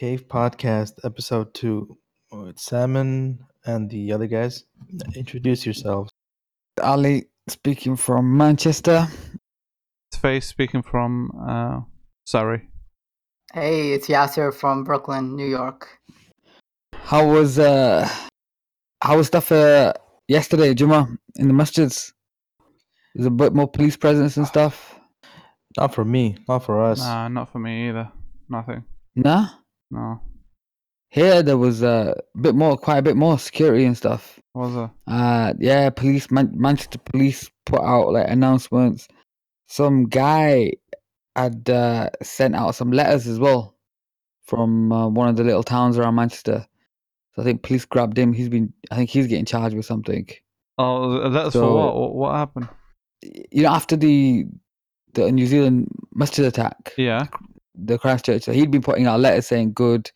Cave Podcast, episode two. With Salmon and the other guys. Introduce yourselves. Ali speaking from Manchester. Face speaking from uh, Surrey. Hey, it's Yasser from Brooklyn, New York. How was uh how was stuff uh yesterday, Juma, in the masjids? There's a bit more police presence and stuff. Not for me, not for us. Nah, not for me either. Nothing. Nah. No. Here there was a bit more, quite a bit more security and stuff. Was there? Uh, yeah, police, Man- Manchester police put out like announcements. Some guy had uh, sent out some letters as well from uh, one of the little towns around Manchester. So I think police grabbed him. He's been, I think he's getting charged with something. Oh, that's So- for what? what? What happened? You know, after the the New Zealand masjid attack, Yeah. The Christchurch, so he'd been putting out letters saying good,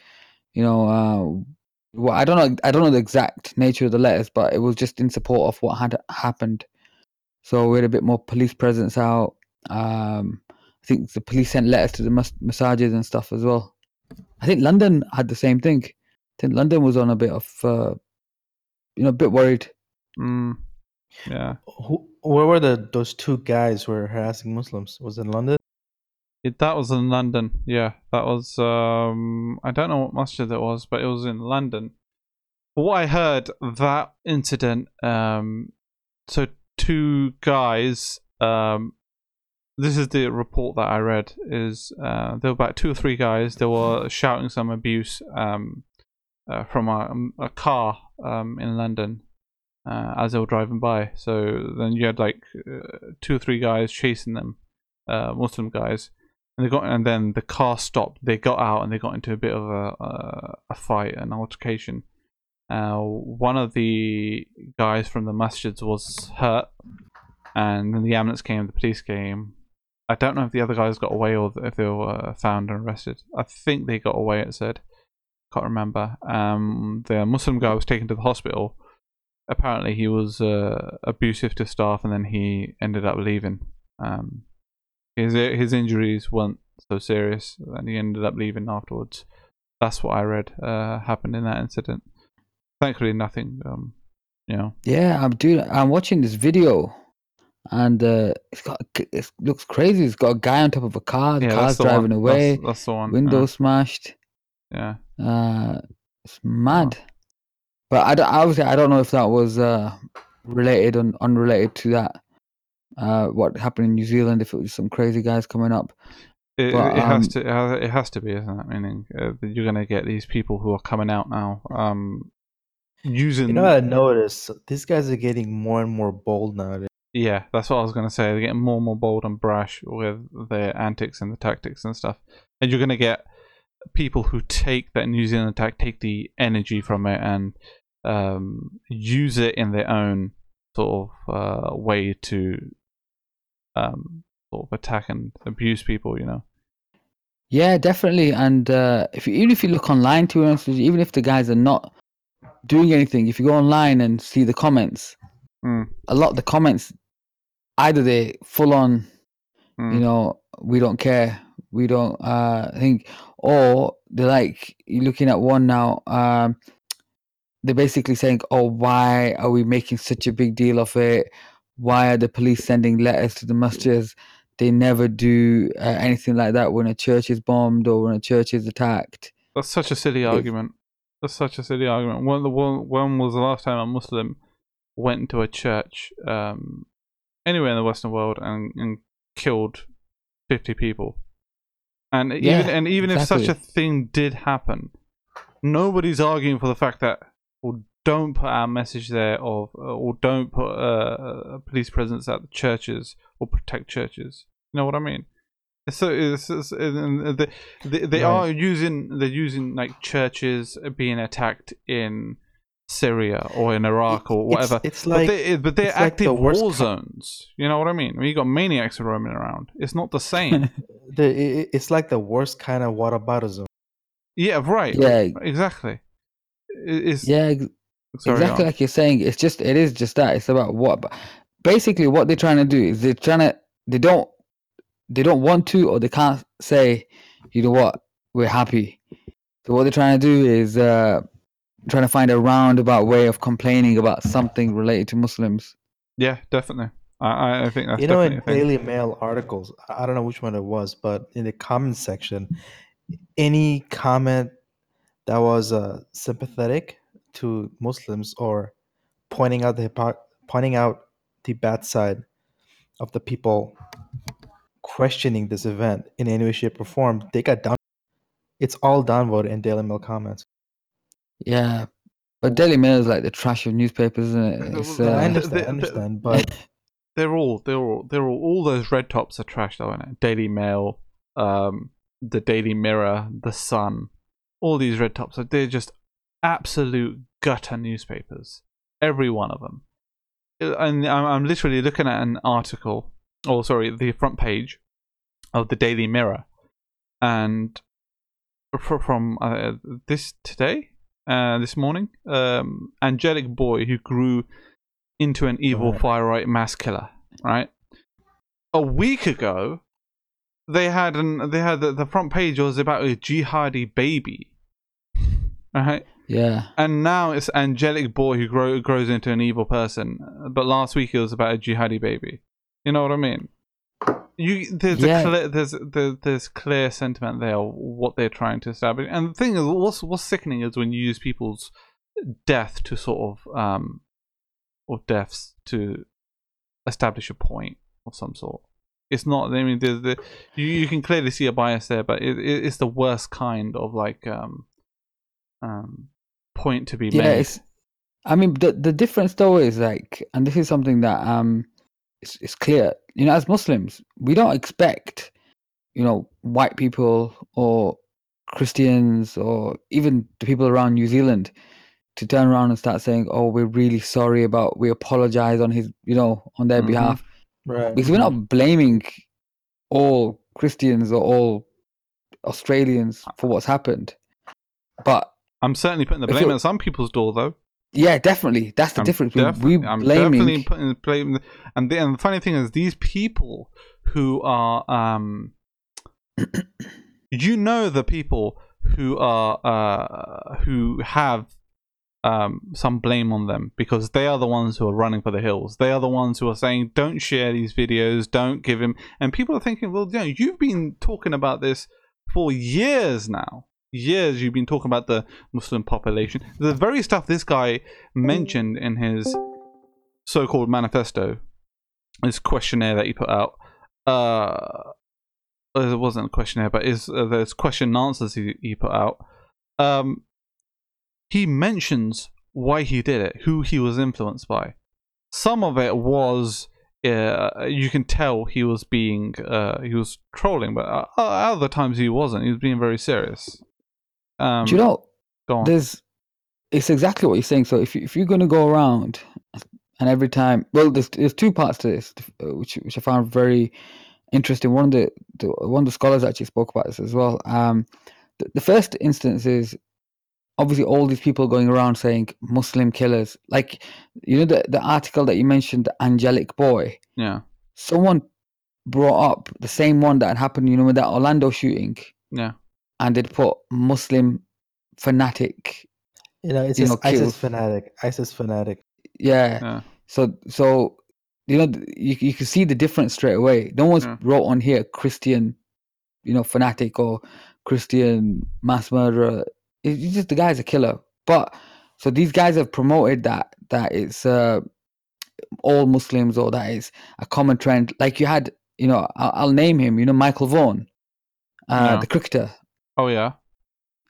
you know, uh, well, I don't know, I don't know the exact nature of the letters, but it was just in support of what had happened. So we had a bit more police presence out. Um, I think the police sent letters to the mas- massages and stuff as well. I think London had the same thing. I think London was on a bit of, uh, you know, a bit worried. Mm. Yeah. Who, where were the those two guys who were harassing Muslims? Was it in London? It, that was in London. Yeah, that was. Um, I don't know what masjid it was, but it was in London. What I heard that incident. Um, so two guys. Um, this is the report that I read. Is uh, there were about two or three guys. They were shouting some abuse um, uh, from a, a car um, in London uh, as they were driving by. So then you had like uh, two or three guys chasing them, uh, Muslim guys, and they got and then the car stopped. They got out and they got into a bit of a a, a fight, an altercation. Uh, one of the guys from the masjids was hurt, and then the ambulance came, the police came. I don't know if the other guys got away or if they were found and arrested. I think they got away. It said, can't remember. Um, the Muslim guy was taken to the hospital apparently he was uh, abusive to staff and then he ended up leaving um, his his injuries weren't so serious and he ended up leaving afterwards that's what i read uh, happened in that incident thankfully nothing um, you know Yeah, I'm doing. I'm watching this video, and uh, it's got. It looks crazy. It's got a guy on top of a car. The yeah car's the driving one. away. that's, that's the one window smashed. uh, yeah Uh, it's mad. But I don't, obviously I don't know if that was uh, related and unrelated to that. Uh, what happened in New Zealand? If it was some crazy guys coming up. it, But, it has um, to it has, to be isn't it meaning uh, you're going to get these people who are coming out now um, using You know, what I noticed these guys are getting more and more bold nowadays. Yeah, that's what I was going to say. They're getting more and more bold and brash with their antics and the tactics and stuff. And you're going to get people who take that New Zealand attack, take the energy from it, and um, use it in their own sort of uh, way to um, sort of attack and abuse people. You know. Yeah, definitely. And uh, if you, even if you look online, to be honest with you, even if the guys are not doing anything, if you go online and see the comments, Mm. a lot of the comments either they full on Mm. you know we don't care we don't uh think or they're like you're looking at one now um they're basically saying oh why are we making such a big deal of it why are the police sending letters to the masjids they never do uh, anything like that when a church is bombed or when a church is attacked That's such a silly argument. That's such a silly argument. When the when, when was the last time a Muslim went into a church um, anywhere in the Western world and, and killed fifty people? And even Yeah, and even if such a thing did happen, nobody's arguing for the fact that well, don't put our message there of or don't put uh, a police presence at the churches or protect churches. You know what I mean? So it's, it's, and they, they, they Right. are using they're using like churches being attacked in Syria or in Iraq or whatever. It's, like but, they, but they're it's like the active worst war co- zones. You know what I mean? When you got maniacs roaming around, it's not the same. the, it- it's like the worst kind of whataboutism. yeah, right. yeah exactly. It's yeah ex- sorry, exactly on. like you're saying it's just it is just that it's about what but basically what they're trying to do is they're trying to they don't they don't want to or they can't say you know what we're happy So what they're trying to do is uh, trying to find a roundabout way of complaining about something related to Muslims. Yeah, definitely. I I, I think that's you know, in definitely a thing. Daily Mail articles, I I don't know which one it was, but in the comment section, any comment that was uh, sympathetic to Muslims or pointing out the pointing out the bad side of the people questioning this event in any way, shape, or form, they got down. It's all downvoted in Daily Mail comments. Yeah, but Daily Mail is like the trash of newspapers, isn't it? It's, Uh, I understand, I understand, but They're all they're all they're all all those red tops are trash though, is Daily Mail, um, the Daily Mirror, the Sun, all these red tops are they're just absolute gutter newspapers. Every one of them. Uh, And I'm, literally looking at an article, or sorry, the front page of the Daily Mirror, and from uh, this today, uh, this morning, um, angelic boy who grew into an evil Right. far right mass killer. Right, a week ago, they had an they had the, the front page was about a jihadi baby. Right, yeah, and now it's angelic boy who grow, grows into an evil person. But last week it was about a jihadi baby. You know what I mean? You there's Yeah. a clear, there's there, there's clear sentiment there what they're trying to establish. And the thing is, what's what's sickening is when you use people's death to sort of um or deaths to establish a point of some sort. It's not. I mean, there's the you, you can clearly see a bias there, but it, it, it's the worst kind of like um um point to be yeah. made. It's. I mean, the the difference though is like, and this is something that um, it's, it's clear. You know, as Muslims, we don't expect, you know, white people or Christians or even the people around New Zealand to turn around and start saying, "Oh, we're really sorry about. We apologize on his, you know, on their Mhm. behalf." right. because we're not blaming all Christians or all Australians for what's happened. But I'm certainly putting the blame at some people's door, though. yeah, definitely, that's the I'm difference. We, definitely- we I'm blaming. definitely putting the blame. And the, and the funny thing is, these people who are, um, you know, the people who are, uh, who have, um, some blame on them because they are the ones who are running for the hills. They are the ones who are saying, "Don't share these videos. Don't give him." And people are thinking, "Well, you know, you've been talking about this for years now." Years you've been talking about the Muslim population. The very stuff this guy mentioned in his so-called manifesto, his questionnaire that he put out. Uh, it wasn't a questionnaire, but is uh, there's question and answers he, he put out. Um, he mentions why he did it, who he was influenced by. Some of it was uh, you can tell he was being uh, he was trolling, but uh, other times he wasn't. He was being very serious. Um, Do you know? go on. There's, it's exactly what you're saying. So if you, if you're going to go around, and every time, well, there's there's two parts to this, uh, which which I found very interesting. One of the, the one of the scholars actually spoke about this as well. Um, the, the first instance is obviously all these people going around saying Muslim killers, like you know the the article that you mentioned, the angelic boy. Yeah, Someone brought up the same one that had happened, you know, with that Orlando shooting, yeah, and they'd put Muslim fanatic You know, it's you just know, ISIS kills. fanatic. ISIS fanatic. yeah. yeah. So so you know you you can see the difference straight away. No one's Yeah. wrote on here Christian, you know, fanatic or Christian mass murderer. It's it's just the guy's a killer. But so these guys have promoted that that it's uh, all Muslims or that is a common trend. Like you had, you know, I'll, I'll name him. You know, Michael Vaughan, uh, Yeah. the cricketer. Oh yeah,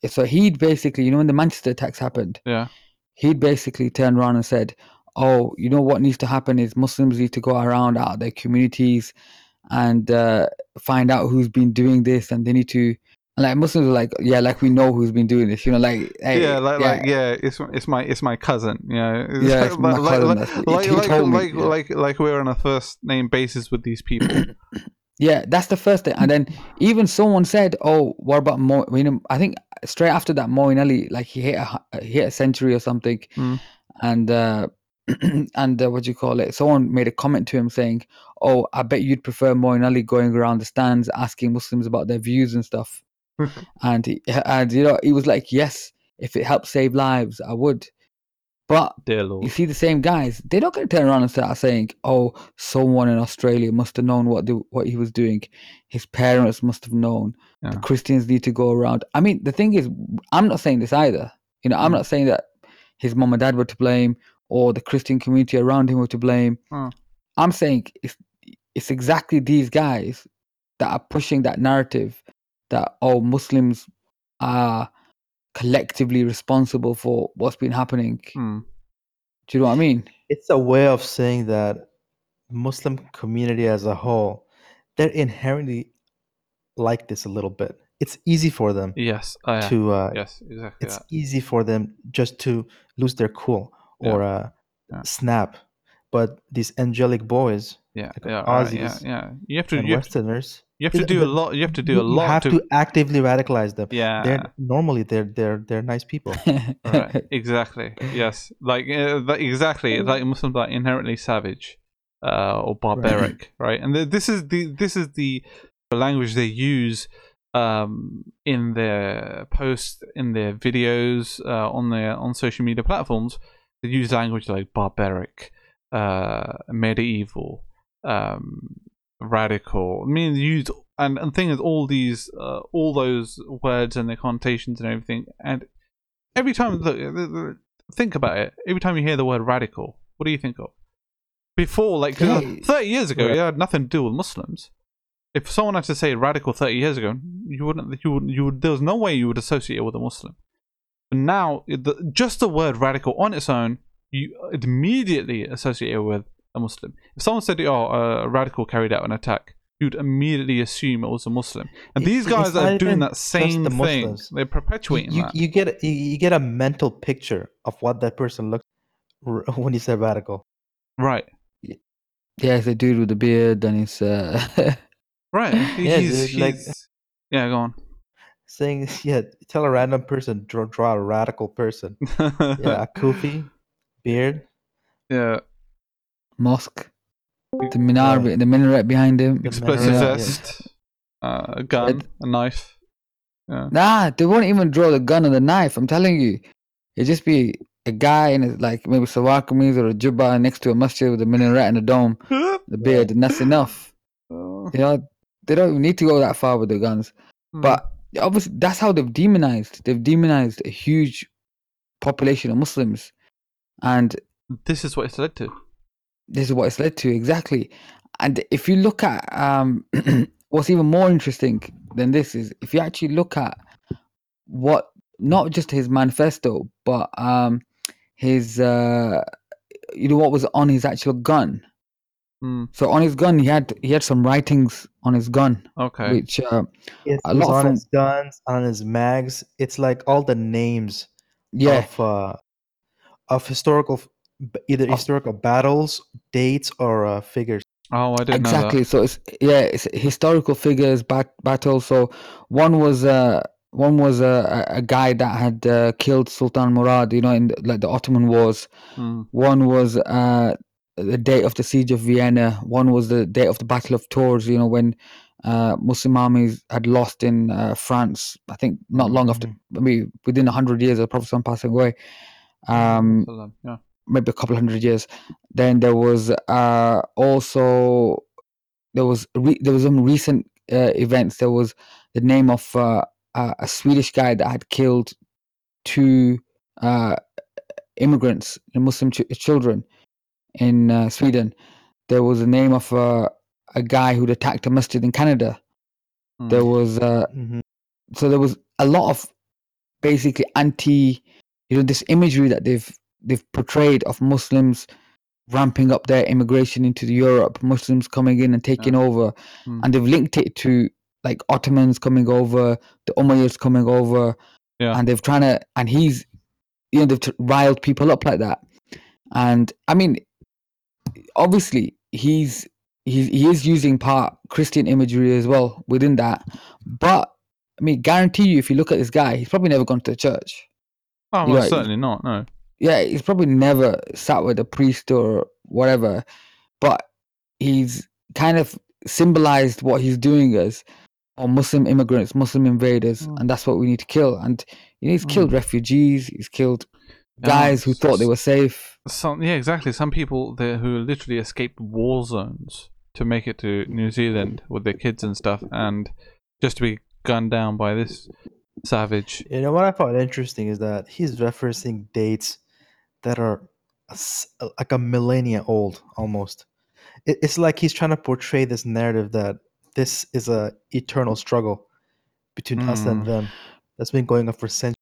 So he'd basically, you know, when the Manchester attacks happened, yeah, he'd basically turned around and said, "Oh, you know what needs to happen is Muslims need to go around out their communities and uh, find out who's been doing this, and they need to." And like Muslims are like, "Yeah, like we know who's been doing this." You know, like hey, yeah, like like yeah, it's it's my it's my cousin. Yeah, It's Yeah, my like, like, like, like, like, yeah. like like we're on a first name basis with these people. yeah, that's the first thing. And then even someone said, "Oh, what about Mo?" You know, I think straight after that, Moeen like he hit a he hit a century or something, Mm. and uh, and uh, what do you call it? Someone made a comment to him saying, "Oh, I bet you'd prefer Moeen Ali going around the stands asking Muslims about their views and stuff." and he, and you know he was like, yes, if it helps save lives, I would. But Dear you see the same guys, they're not going to turn around and start saying, "Oh, someone in Australia must have known what the, what he was doing. His parents must have known. Yeah. The Christians need to go around." I mean, the thing is, I'm not saying this either. You know, I'm Mm. not saying that his mom and dad were to blame or the Christian community around him were to blame. Mm. I'm saying it's it's exactly these guys that are pushing that narrative that oh Muslims are collectively responsible for what's been happening. Hmm. Do you know what I mean? It's a way of saying that Muslim community as a whole, they're inherently like this a little bit. It's easy for them Yes. Oh, yeah. to uh, Yes. Exactly. it's That. easy for them just to lose their cool Yeah. or uh, Yeah. snap. But these angelic boys Yeah. like Yeah. Right, yeah. Aussies Yeah. You have to. and You have to, Westerners, you have to do a lot. You have to do a you have to. to actively radicalize them. yeah. They're normally they're they're they're nice people. right exactly yes like uh, exactly like muslims are inherently savage uh, or barbaric right, and th- this is the this is the language they use um, in their posts in their videos uh, on their on social media platforms they use language like barbaric uh, medieval um, radical i mean they use and and thing is all these uh, all those words and their connotations and everything and every time look, th- th- think about it every time you hear the word radical what do you think of before like Yeah. 30 years ago Right. it had nothing to do with muslims if someone had to say radical 30 years ago you wouldn't you would you would there was no way you would associate it with a muslim but now the, just the word radical on its own you immediately associate it with a muslim. If someone said oh uh, a radical carried out an attack you'd immediately assume it was a muslim. And It- these it's guys not are doing that same the thing. They're perpetuating you, that. you get you, you get a mental picture of what that person looks r- when you say radical. right. Yeah, it's a dude with a beard and he's uh right. Yeah, he's, dude, like- he's- yeah go on. Saying yeah, tell a random person draw, draw a radical person. Yeah, a kufi, beard, yeah mosque. The minaret, Yeah. the minaret behind him. Explosive minaret, yeah. vest uh, a gun a knife yeah Nah, they won't even draw the gun or the knife. I'm telling you, it'd just be a guy in like maybe salwar kameez or a jubba next to a masjid with a minaret and a dome, the beard, and that's enough. Uh, You know, they don't even need to go that far with the guns. hmm. But obviously, that's how they've demonized. They've demonized a huge population of Muslims, and this is what it's led to this is what it's led to exactly. And if you look at um, what's even more interesting than this is if you actually look at what not just his manifesto, but um, his uh, you know what was on his actual gun. Hmm, So on his gun, he had he had some writings on his gun, okay which uh, It's A lot on from- his guns, on his mags. It's like all the names yeah, of uh, of historical, f- b- either Of- historical battles, dates, or uh, figures. oh i didn't exactly so it's yeah it's historical figures bat- battles so one was uh one was a, a- a guy that had uh, killed sultan murad you know in the, like the ottoman wars. Know Hmm, one was uh the date of the siege of vienna. One was the date of the battle of tours you know when uh muslim armies had lost in uh, france i think not long after maybe within 100 years of prophet Muhammad passing away. Um Salam, yeah maybe a couple hundred years. Then there was uh, also there was re- there was some recent uh, events. There was the name of uh, a a Swedish guy that had killed two uh, immigrants, Muslim ch- children in uh, Sweden. There was the name of uh, a guy who'd attacked a masjid in Canada. Hmm. There was uh, Mhm. so there was a lot of basically anti you know this imagery that they've they've portrayed of muslims ramping up their immigration into europe muslims coming in and taking over Mm. and they've linked it to like ottomans coming over the umayyads coming over Yeah. and they've trying to and he's you know they've t- riled people up like that and i mean obviously he's he's he is using part christian imagery as well within that but I mean, guarantee you, if you look at this guy, he's probably never gone to the church. oh well, certainly not no Yeah, he's probably never sat with a priest or whatever. But he's kind of symbolized what he's doing as or Muslim immigrants, Muslim invaders, Mm. and that's what we need to kill. And you know, he's Mm. killed refugees, he's killed Yeah, guys who thought they were safe. Some yeah, exactly. Some people there who literally escaped war zones to make it to New Zealand with their kids and stuff, and just to be gunned down by this savage. You know what I found interesting is that he's referencing dates that are like a millennia old almost. It's like he's trying to portray this narrative that this is a eternal struggle between us and Mm. them that's been going on for centuries.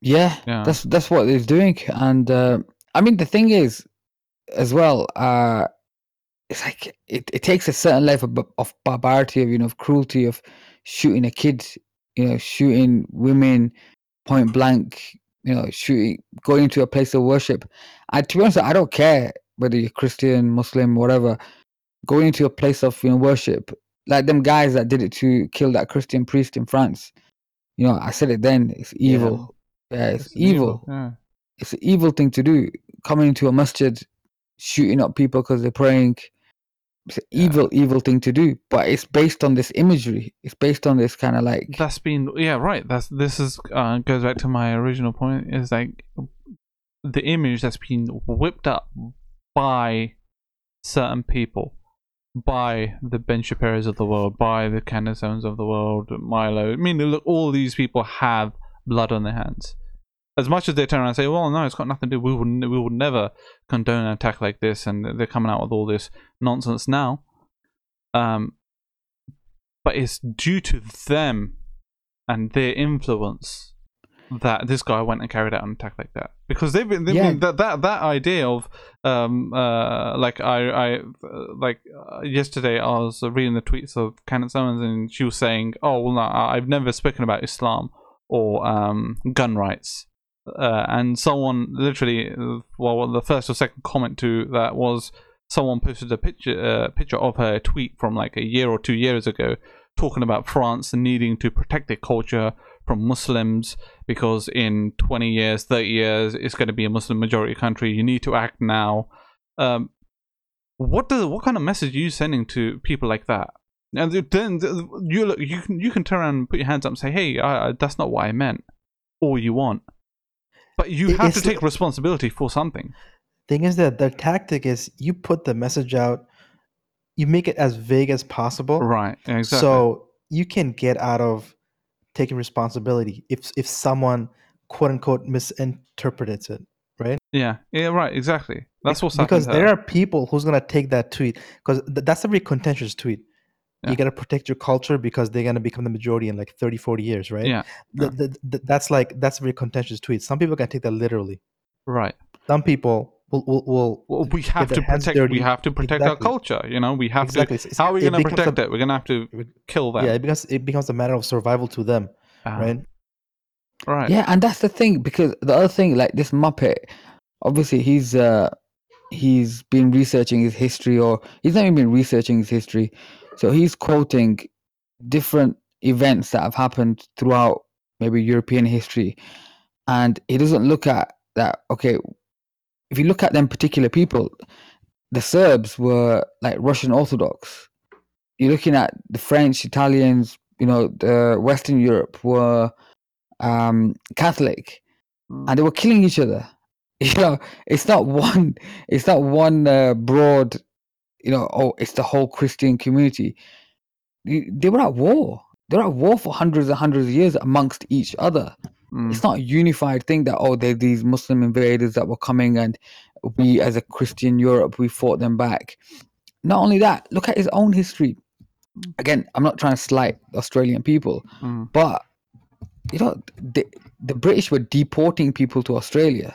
Yeah, Yeah. that's that's what he's doing. And uh, I mean, the thing is, as well, uh, it's like it, it takes a certain level of, of barbarity, of you know, of cruelty, of shooting a kid, you know, shooting women point blank, you know, shooting, going to a place of worship. And to be honest, I don't care whether you're Christian, Muslim, whatever. Going to a place of you know worship, like them guys that did it to kill that Christian priest in France. You know, I said it then. It's evil. Yeah, it's, It's evil. Yeah. It's an evil thing to do. Coming into a masjid, shooting up people because they're praying. It's an Yeah. evil, evil thing to do. But it's based on this imagery. It's based on this kind of like That's been yeah right. That's this is uh, goes back to my original point. Is like the image that's been whipped up by certain people, by the Ben Shapiro's of the world, by the Candace Owens of the world, Milo. I mean, look, all these people have blood on their hands. As much as they turn around and say, "Well, no, it's got nothing to do. We would we would never condone an attack like this," and they're coming out with all this nonsense now. Um, but it's due to them and their influence that this guy went and carried out an attack like that because they've been, they've Yeah. been that, that that idea of um uh like I I uh, like uh, yesterday I was reading the tweets of Candace Owens and she was saying oh well no, I've never spoken about Islam or um gun rights uh, and someone literally well the first or second comment to that was someone posted a picture uh, picture of her tweet from like a year or two years ago talking about France needing to protect their culture from Muslims because in 20 years, 30 years, it's going to be a Muslim majority country. You need to act now. Um, what does what kind of message are you sending to people like that? And then you you can you can turn around and put your hands up and say, "Hey, I- that's not what I meant," all you want, but you have to take responsibility for something. Thing is that the tactic is you put the message out, you make it as vague as possible. Right? Exactly. So you can get out of taking responsibility if if someone quote unquote misinterprets it, right? yeah, yeah, right. Exactly. That's what's because there are people who's gonna take that tweet because th- that's a very contentious tweet. Yeah. You gotta protect your culture because they're gonna become the majority in like 30, 40 years, right? Yeah, Th- th- th- that's like that's a very contentious tweet. Some people can take that literally. right. Some people will will, will Well, we have to hands protect. We have to protect our culture. You know, we have exactly. to. It's- How are we it going to becomes a- protect it? We're going to have to kill them. Yeah, it becomes it becomes a matter of survival to them, Ah, right? Right. Yeah, and that's the thing because the other thing, like this Muppet, obviously he's uh he's been researching his history, or he's not even been researching his history, so he's quoting different events that have happened throughout maybe European history, and he doesn't look at that. Okay, if you look at them particular people, the Serbs were like Russian Orthodox. You're looking at the French, Italians, you know, the Western Europe were um, Catholic, and they were killing each other. You know, it's not one. It's not one uh, broad. You know, oh, it's the whole Christian community. They were at war. They were at war for hundreds and hundreds of years amongst each other. Mm. It's not a unified thing that oh, they're these Muslim invaders that were coming, and we, as a Christian Europe, we fought them back. Not only that, look at his own history. Again, I'm not trying to slight Australian people, Mm. but you know, the, the British were deporting people to Australia.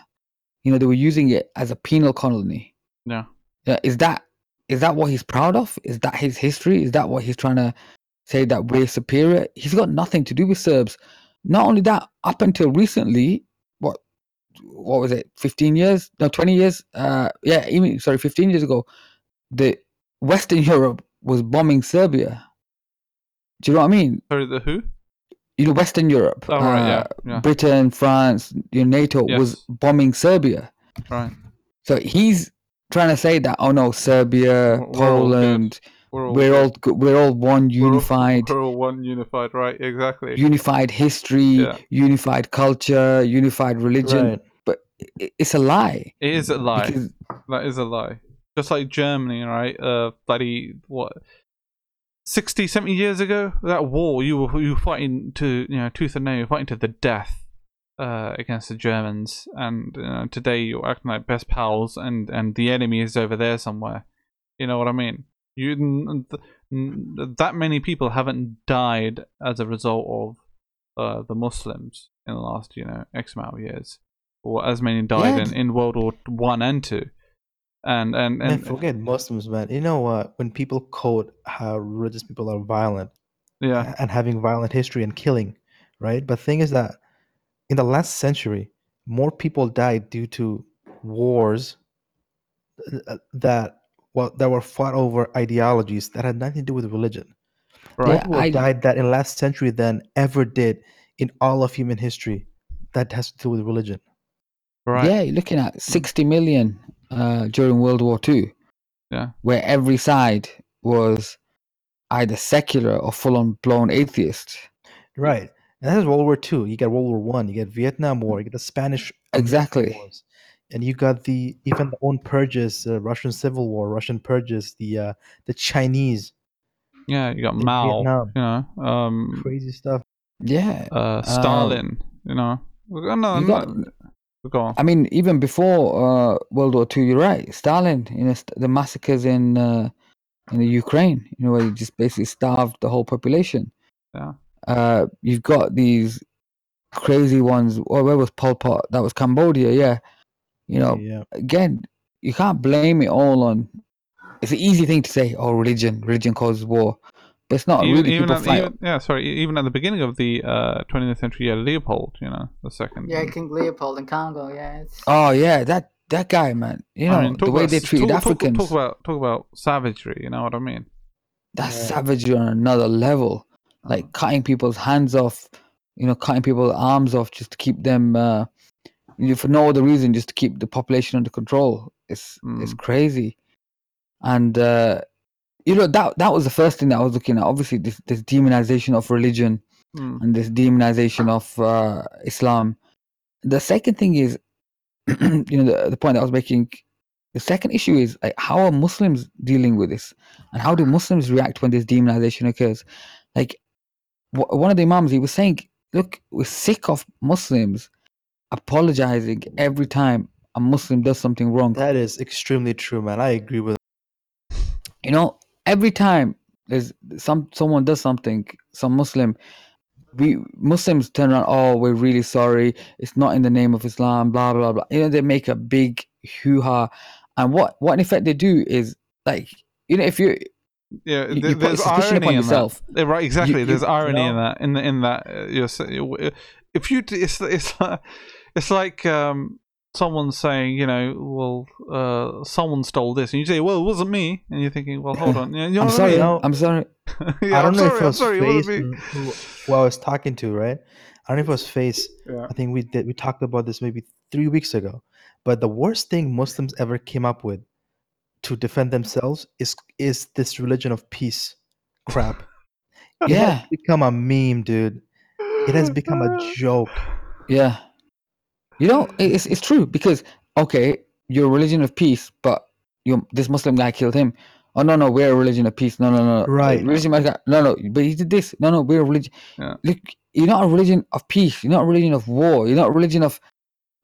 You know, they were using it as a penal colony. Yeah. Yeah, is that is that what he's proud of? Is that his history? Is that what he's trying to say that we're superior? He's got nothing to do with Serbs. Not only that, up until recently, what what was it? Fifteen years? No, twenty years? Uh, yeah, even sorry, fifteen years ago, the Western Europe was bombing Serbia. Do you know what I mean? Sorry, the who? You know, Western Europe, Oh, right, uh, yeah. Britain, France, you know, NATO was bombing Serbia. Right. So he's trying to say that, oh no, Serbia, We're all. Poland, we're all we're all we're all one we're all- unified we're all one unified, right? Exactly. unified history, Yeah. unified culture, unified religion. Right. But it's a lie. it is a lie. Because That is a lie. Just like Germany, right? Uh, bloody what? 60, 70 years ago, that war you were you were fighting to you know tooth and nail, you're fighting to the death uh, against the Germans, and know, today you're acting like best pals, and and the enemy is over there somewhere. You know what I mean? You th- that many people haven't died as a result of uh, the Muslims in the last you know X amount of years, or as many died Yeah. in, in World War One and Two, and and Man, and forget Muslims, man. You know what? When people quote how religious people are violent yeah, and having violent history and killing, right? But thing is that in the last century, more people died due to wars uh, that well that were fought over ideologies that had nothing to do with religion. right. Yeah, People I- died that in last century than ever did in all of human history. That has to do with religion. Right. yeah, you're looking at 60 million uh, during World War Two. Yeah. Where every side was either secular or full on blown atheist. Right. And that is World War Two. You get World War One. You get Vietnam War. You get the Spanish Exactly. Wars. And you got the even the own purges, uh, Russian Civil War, Russian purges, the uh, the Chinese, Yeah, you got in Mao, Vietnam. you know, um, crazy stuff. Yeah. uh, Stalin, you know. No, no, got- go on. I mean, even before uh, World War Two, you're right. Stalin, you know, st- the massacres in uh, in the Ukraine, you know, where he just basically starved the whole population. Yeah. Uh, you've got these crazy ones. Well, where was Pol Pot? That was Cambodia. Yeah. You know, yeah. again, you can't blame it all on. It's an easy thing to say, "Oh, religion, religion causes war," but it's not even, really. even People at, fight. even, yeah, sorry, e- even at the beginning of the uh, 20th century, yeah, Leopold, you know, the second. Yeah, King Leopold in Congo. Yeah, it's Oh yeah, that that guy, man. You know I mean, the talk way about they treated talk, talk- Africans. Talk, about talk about savagery. You know what I mean? that's Yeah. savagery on another level. Like cutting people's hands off, you know, cutting people's arms off just to keep them, uh, you know, for no other reason, just to keep the population under control. It's it's Mm. crazy, and uh, you know that that was the first thing that I was looking at. Obviously, this this demonization of religion Mm. and this demonization of uh, Islam. The second thing is, you know, the, the point that I was making. The second issue is like, how are Muslims dealing with this, and how do Muslims react when this demonization occurs? Like, wh- one of the imams he was saying, "Look, we're sick of Muslims apologizing every time a Muslim does something wrong. That is extremely true, man. I agree with. You know, every time there's some someone does something, some Muslim, we Muslims turn around. Oh, we're really sorry. It's not in the name of Islam. Blah blah blah. You know, they make a big hoo ha, and what what in effect they do is like, you know, if you Yeah, You- you there's irony in yourself. that. Right, exactly. you- there's you irony in know- that. In the, in that, uh, you're if you it's it's like, it's like um someone saying, you know, well, uh, someone stole this, and you say, well, it wasn't me, and you're thinking, well, hold on, you know I'm sorry, I mean? No. I'm sorry. yeah, I don't I'm know sorry, if it I'm was sorry, it Face wasn't who, who I was talking to, right? I don't know if it was Face. Yeah. I think we did. We talked about this maybe three weeks ago. But the worst thing Muslims ever came up with to defend themselves is is this religion of peace crap. It Yeah. has become a meme, dude. It has become a joke. Yeah. You know, it's it's true because okay, you're a religion of peace, but you this Muslim guy killed him. Oh no, no, we're a religion of peace. No, no, no. Right. Religion of no, no, but he did this. No, no, we're a religion. Yeah. Look, you're not a religion of peace. You're not a religion of war. You're not a religion of.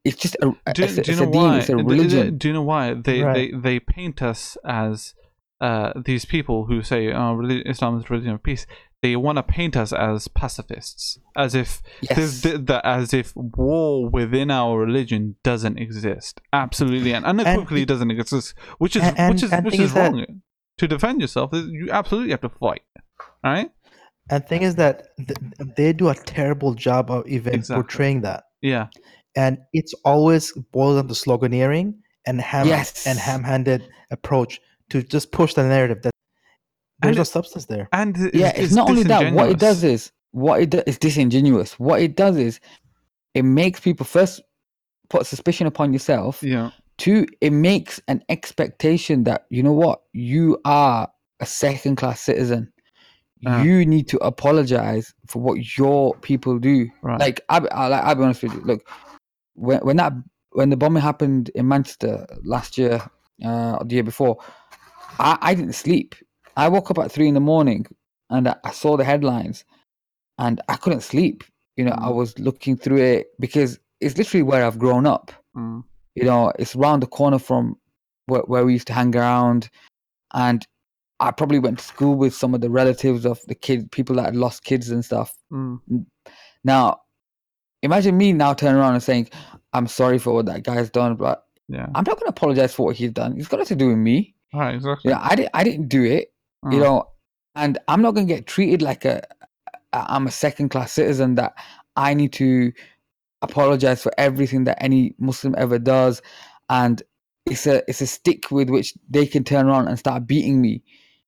It's just a. do, it's a, do you it's know a deen, why? It's a Do- do- Do, you know why they, Right. they they paint us as uh, these people who say oh, Islam is a religion of peace? They want to paint us as pacifists, as if Yes. there's th- that as if war within our religion doesn't exist. Absolutely and unequivocally it- doesn't exist, which is and- and- which is and which is is that- wrong. To defend yourself, uh, you absolutely have to fight. Right? And thing is that th- they do a terrible job of even Exactly. portraying that. Yeah. And it's always boiled down to sloganeering and ham Yes. and ham-handed approach to just push the narrative that there's And no it- substance there. And yeah, it's, not only that. What it does is what it does is disingenuous. What it does is it makes people first put suspicion upon yourself. yeah. Two, it makes an expectation that you know what you are a second class citizen. Yeah. You need to apologize for what your people do. Right. Like I, I like I'll be honest with you. Look, when when that when the bombing happened in Manchester last year, uh, or the year before, I, I didn't sleep. I woke up at three in the morning and I, saw the headlines, and I couldn't sleep. You know, I Mm. was looking through it because it's literally where I've grown up. Mm. You know, it's around the corner from where, where we used to hang around, and I probably went to school with some of the relatives of the kid people that had lost kids and stuff. Mm. Now, imagine me now turning around and saying, "I'm sorry for what that guy's done," but Yeah. I'm not going to apologize for what he's done. It's got nothing to do with me. Right. Exactly. Yeah, I didn't. I didn't do it. You Mm. know, and I'm not going to get treated like a. I'm a second class citizen that I need to apologize for everything that any Muslim ever does, and it's a it's a stick with which they can turn around and start beating me.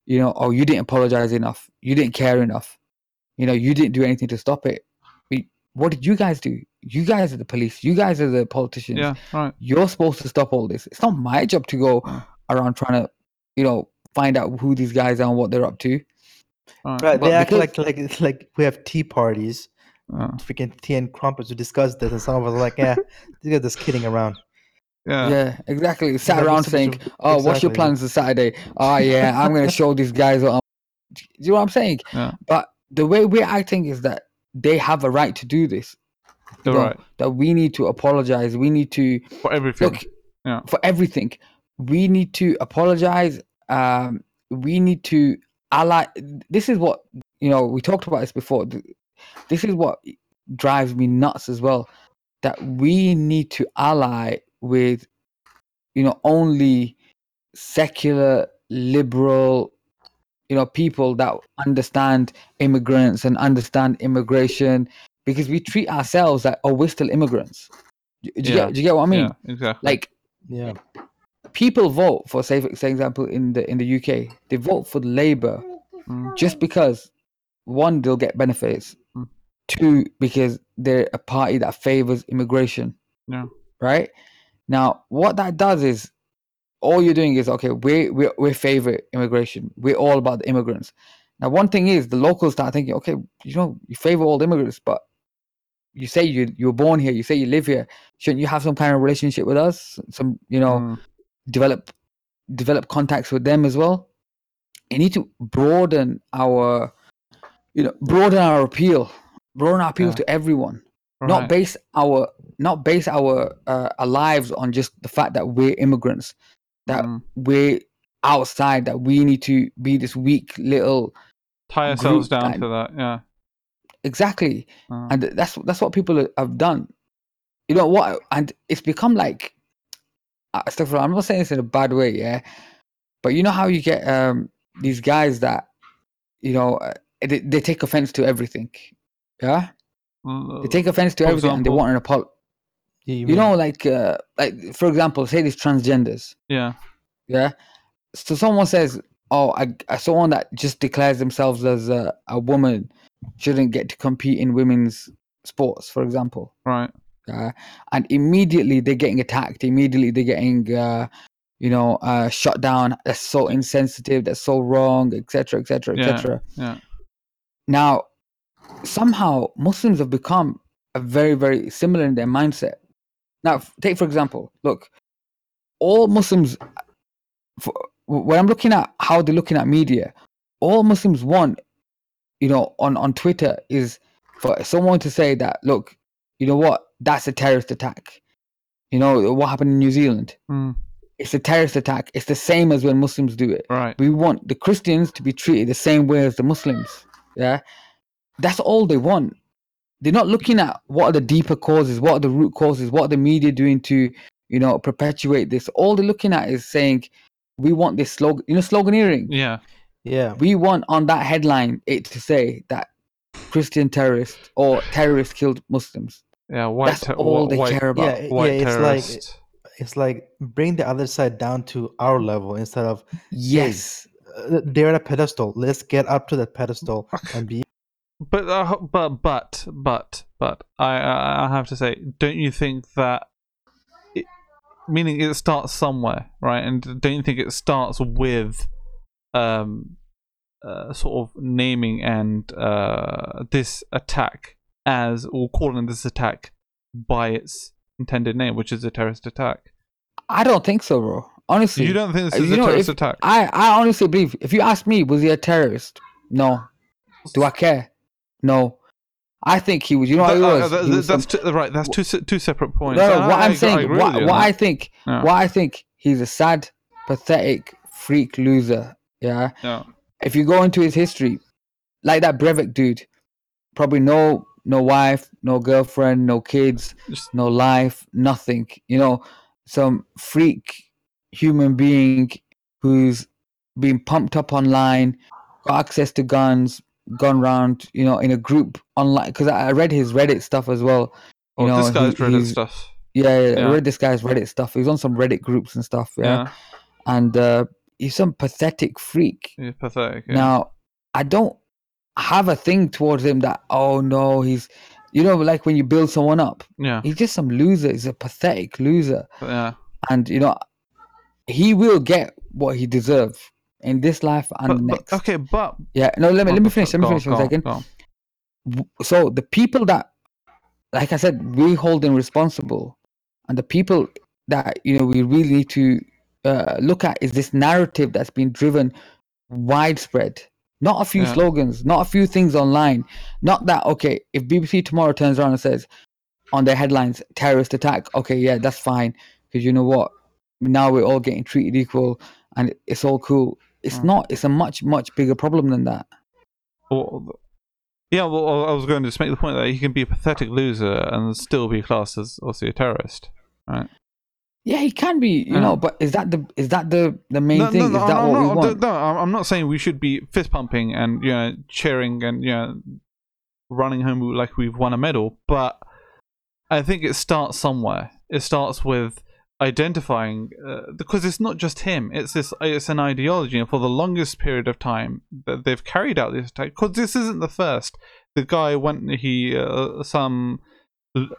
You know, oh, you didn't apologize enough. You didn't care enough. You know, you didn't do anything to stop it. We- What did you guys do? You guys are the police. You guys are the politicians Yeah. Right. you're supposed to stop all this. It's not my job to go Mm. around trying to, you know, find out who these guys are and what they're up to. Right. Right, they act because- like like it's like we have tea parties, Uh, freaking tea and crumpets to discuss this, and some of us are like, yeah, these guys just kidding around. yeah. Yeah, exactly. Sat Like, around what's the saying, difference- "Oh, what's your exactly. plans this Saturday? Oh, yeah, I'm gonna show these guys what." I'm... Do you know what I'm saying? Yeah. But the way we're acting is that they have a right to do this. you You're know, right. That we need to apologize. We need to For everything. look Yeah. for everything we need to apologize um we need to ally this is what you know we talked about this before this is what drives me nuts as well that we need to ally with you know only secular liberal you know people that understand immigrants and understand immigration because we treat ourselves like oh we're still immigrants do, do you, Yeah. get, do you get what i mean yeah. Exactly. like Yeah, people vote for say for example in the in the UK they vote for Labour Mm. just because one they'll get benefits Mm. two because they're a party that favors immigration Yeah. right now what that does is all you're doing is okay we we we favor immigration we're all about the immigrants now one thing is the locals start thinking okay you know you favor all the immigrants but you say you you were born here you say you live here shouldn't you have some kind of relationship with us some you know Mm. Develop develop contacts with them as well. You need to broaden our you know broaden our appeal, broaden our appeal Yeah. to everyone. Right. Not base our not base our uh, our lives on just the fact that we're immigrants, that Mm. we're outside, that we need to be this weak little Tie ourselves down that- to that. Yeah. exactly Uh, and that's that's what people have done you know what and it's become like stuff i'm not saying this in a bad way yeah but you know how you get um these guys that you know uh, they, they take offense to everything yeah? They take offense to everything and they want an apology you, you mean- know like uh like for example say these transgenders yeah. yeah? So someone says oh I, I someone that just declares themselves as a, a woman shouldn't get to compete in women's sports for example. Right. Uh, and immediately they're getting attacked. Immediately they're getting uh, you know uh, shut down. That's so insensitive. That's so wrong etc etc etc now somehow muslims have become a very very similar in their mindset. Now take for example look all muslims for, when i'm looking at how they're looking at media all muslims want you know on on twitter is for someone to say that look you know what that's a terrorist attack. You know what happened in new zealand? Mm. it's a terrorist attack. It's the same as when muslims do it. Right. we want the christians to be treated the same way as the muslims. Yeah? That's all they want. They're not looking at what are the deeper causes what are the root causes what are the media doing to you know perpetuate this. All they're looking at is saying we want this slogan you know sloganeering. Yeah. yeah, we want on that headline it to say that christian terrorist or terrorist killed muslims Yeah. White. that's ter- all they white, care about yeah, White yeah. It's terrorist. like it's like bring the other side down to our level instead of yes uh, they're at a pedestal. Let's get up to that pedestal and be. But uh, but but but but I I I have to say, don't you think that? It, meaning it starts somewhere, right? And don't you think it starts with um uh, sort of naming and uh, this attack as or calling this attack by its intended name, which is a terrorist attack. I don't think so, bro. Honestly, You don't think this Uh, is a know, terrorist attack? I, I honestly believe if you ask me, was he a terrorist? No. Do I care? No. I think he was. You know what That- he uh, was? that- He was that's some- two, right. That's two two separate points. no, no, what I- I saying, what, what I think, Yeah. what I think, he's a sad, pathetic freak loser. Yeah. Yeah. If you go into his history, like that Breivik dude, probably no, no wife, no girlfriend, no kids, Just- no life, nothing. You know, some freak human being who's been pumped up online, got access to guns, gone round, you know, in a group online. Because I read his Reddit stuff as well. You Oh, know, this guy's he- Reddit stuff. Yeah, yeah, Yeah. I read this guy's Reddit stuff. He was on some Reddit groups and stuff. Yeah, Yeah, and uh, he's some pathetic freak. he's pathetic. Yeah. Now, I don't have a thing towards him that oh no, he's you know like when you build someone up, yeah, he's just some loser. He's a pathetic loser, yeah. and you know he will get what he deserves in this life and But, the but next. okay, but Yeah, no, let me let me finish. Let me finish for a on, second. on. so the people that like i said we hold them responsible and the people that you know we really need to uh, look at is this narrative that's been driven widespread not a few Yeah. slogans not a few things online not that okay if bbc tomorrow turns around and says on their headlines terrorist attack okay yeah that's fine because you know what now we're all getting treated equal and it's all cool it's Mm. not it's a much much bigger problem than that Well, yeah, well, I was going to just make the point that he can be a pathetic loser and still be classed as also a terrorist. Yeah, he can be, you Yeah. know, but is that the is that the the main no, thing? no, no, is that I'm what we want? No, I'm I'm not saying we should be fist pumping and you know cheering and you know running home like we've won a medal, but I think it starts somewhere. It starts with identifying uh, because it's not just him. It's this. It's an ideology, and for the longest period of time that they've carried out this attack. Because this isn't the first. The guy went. He uh, some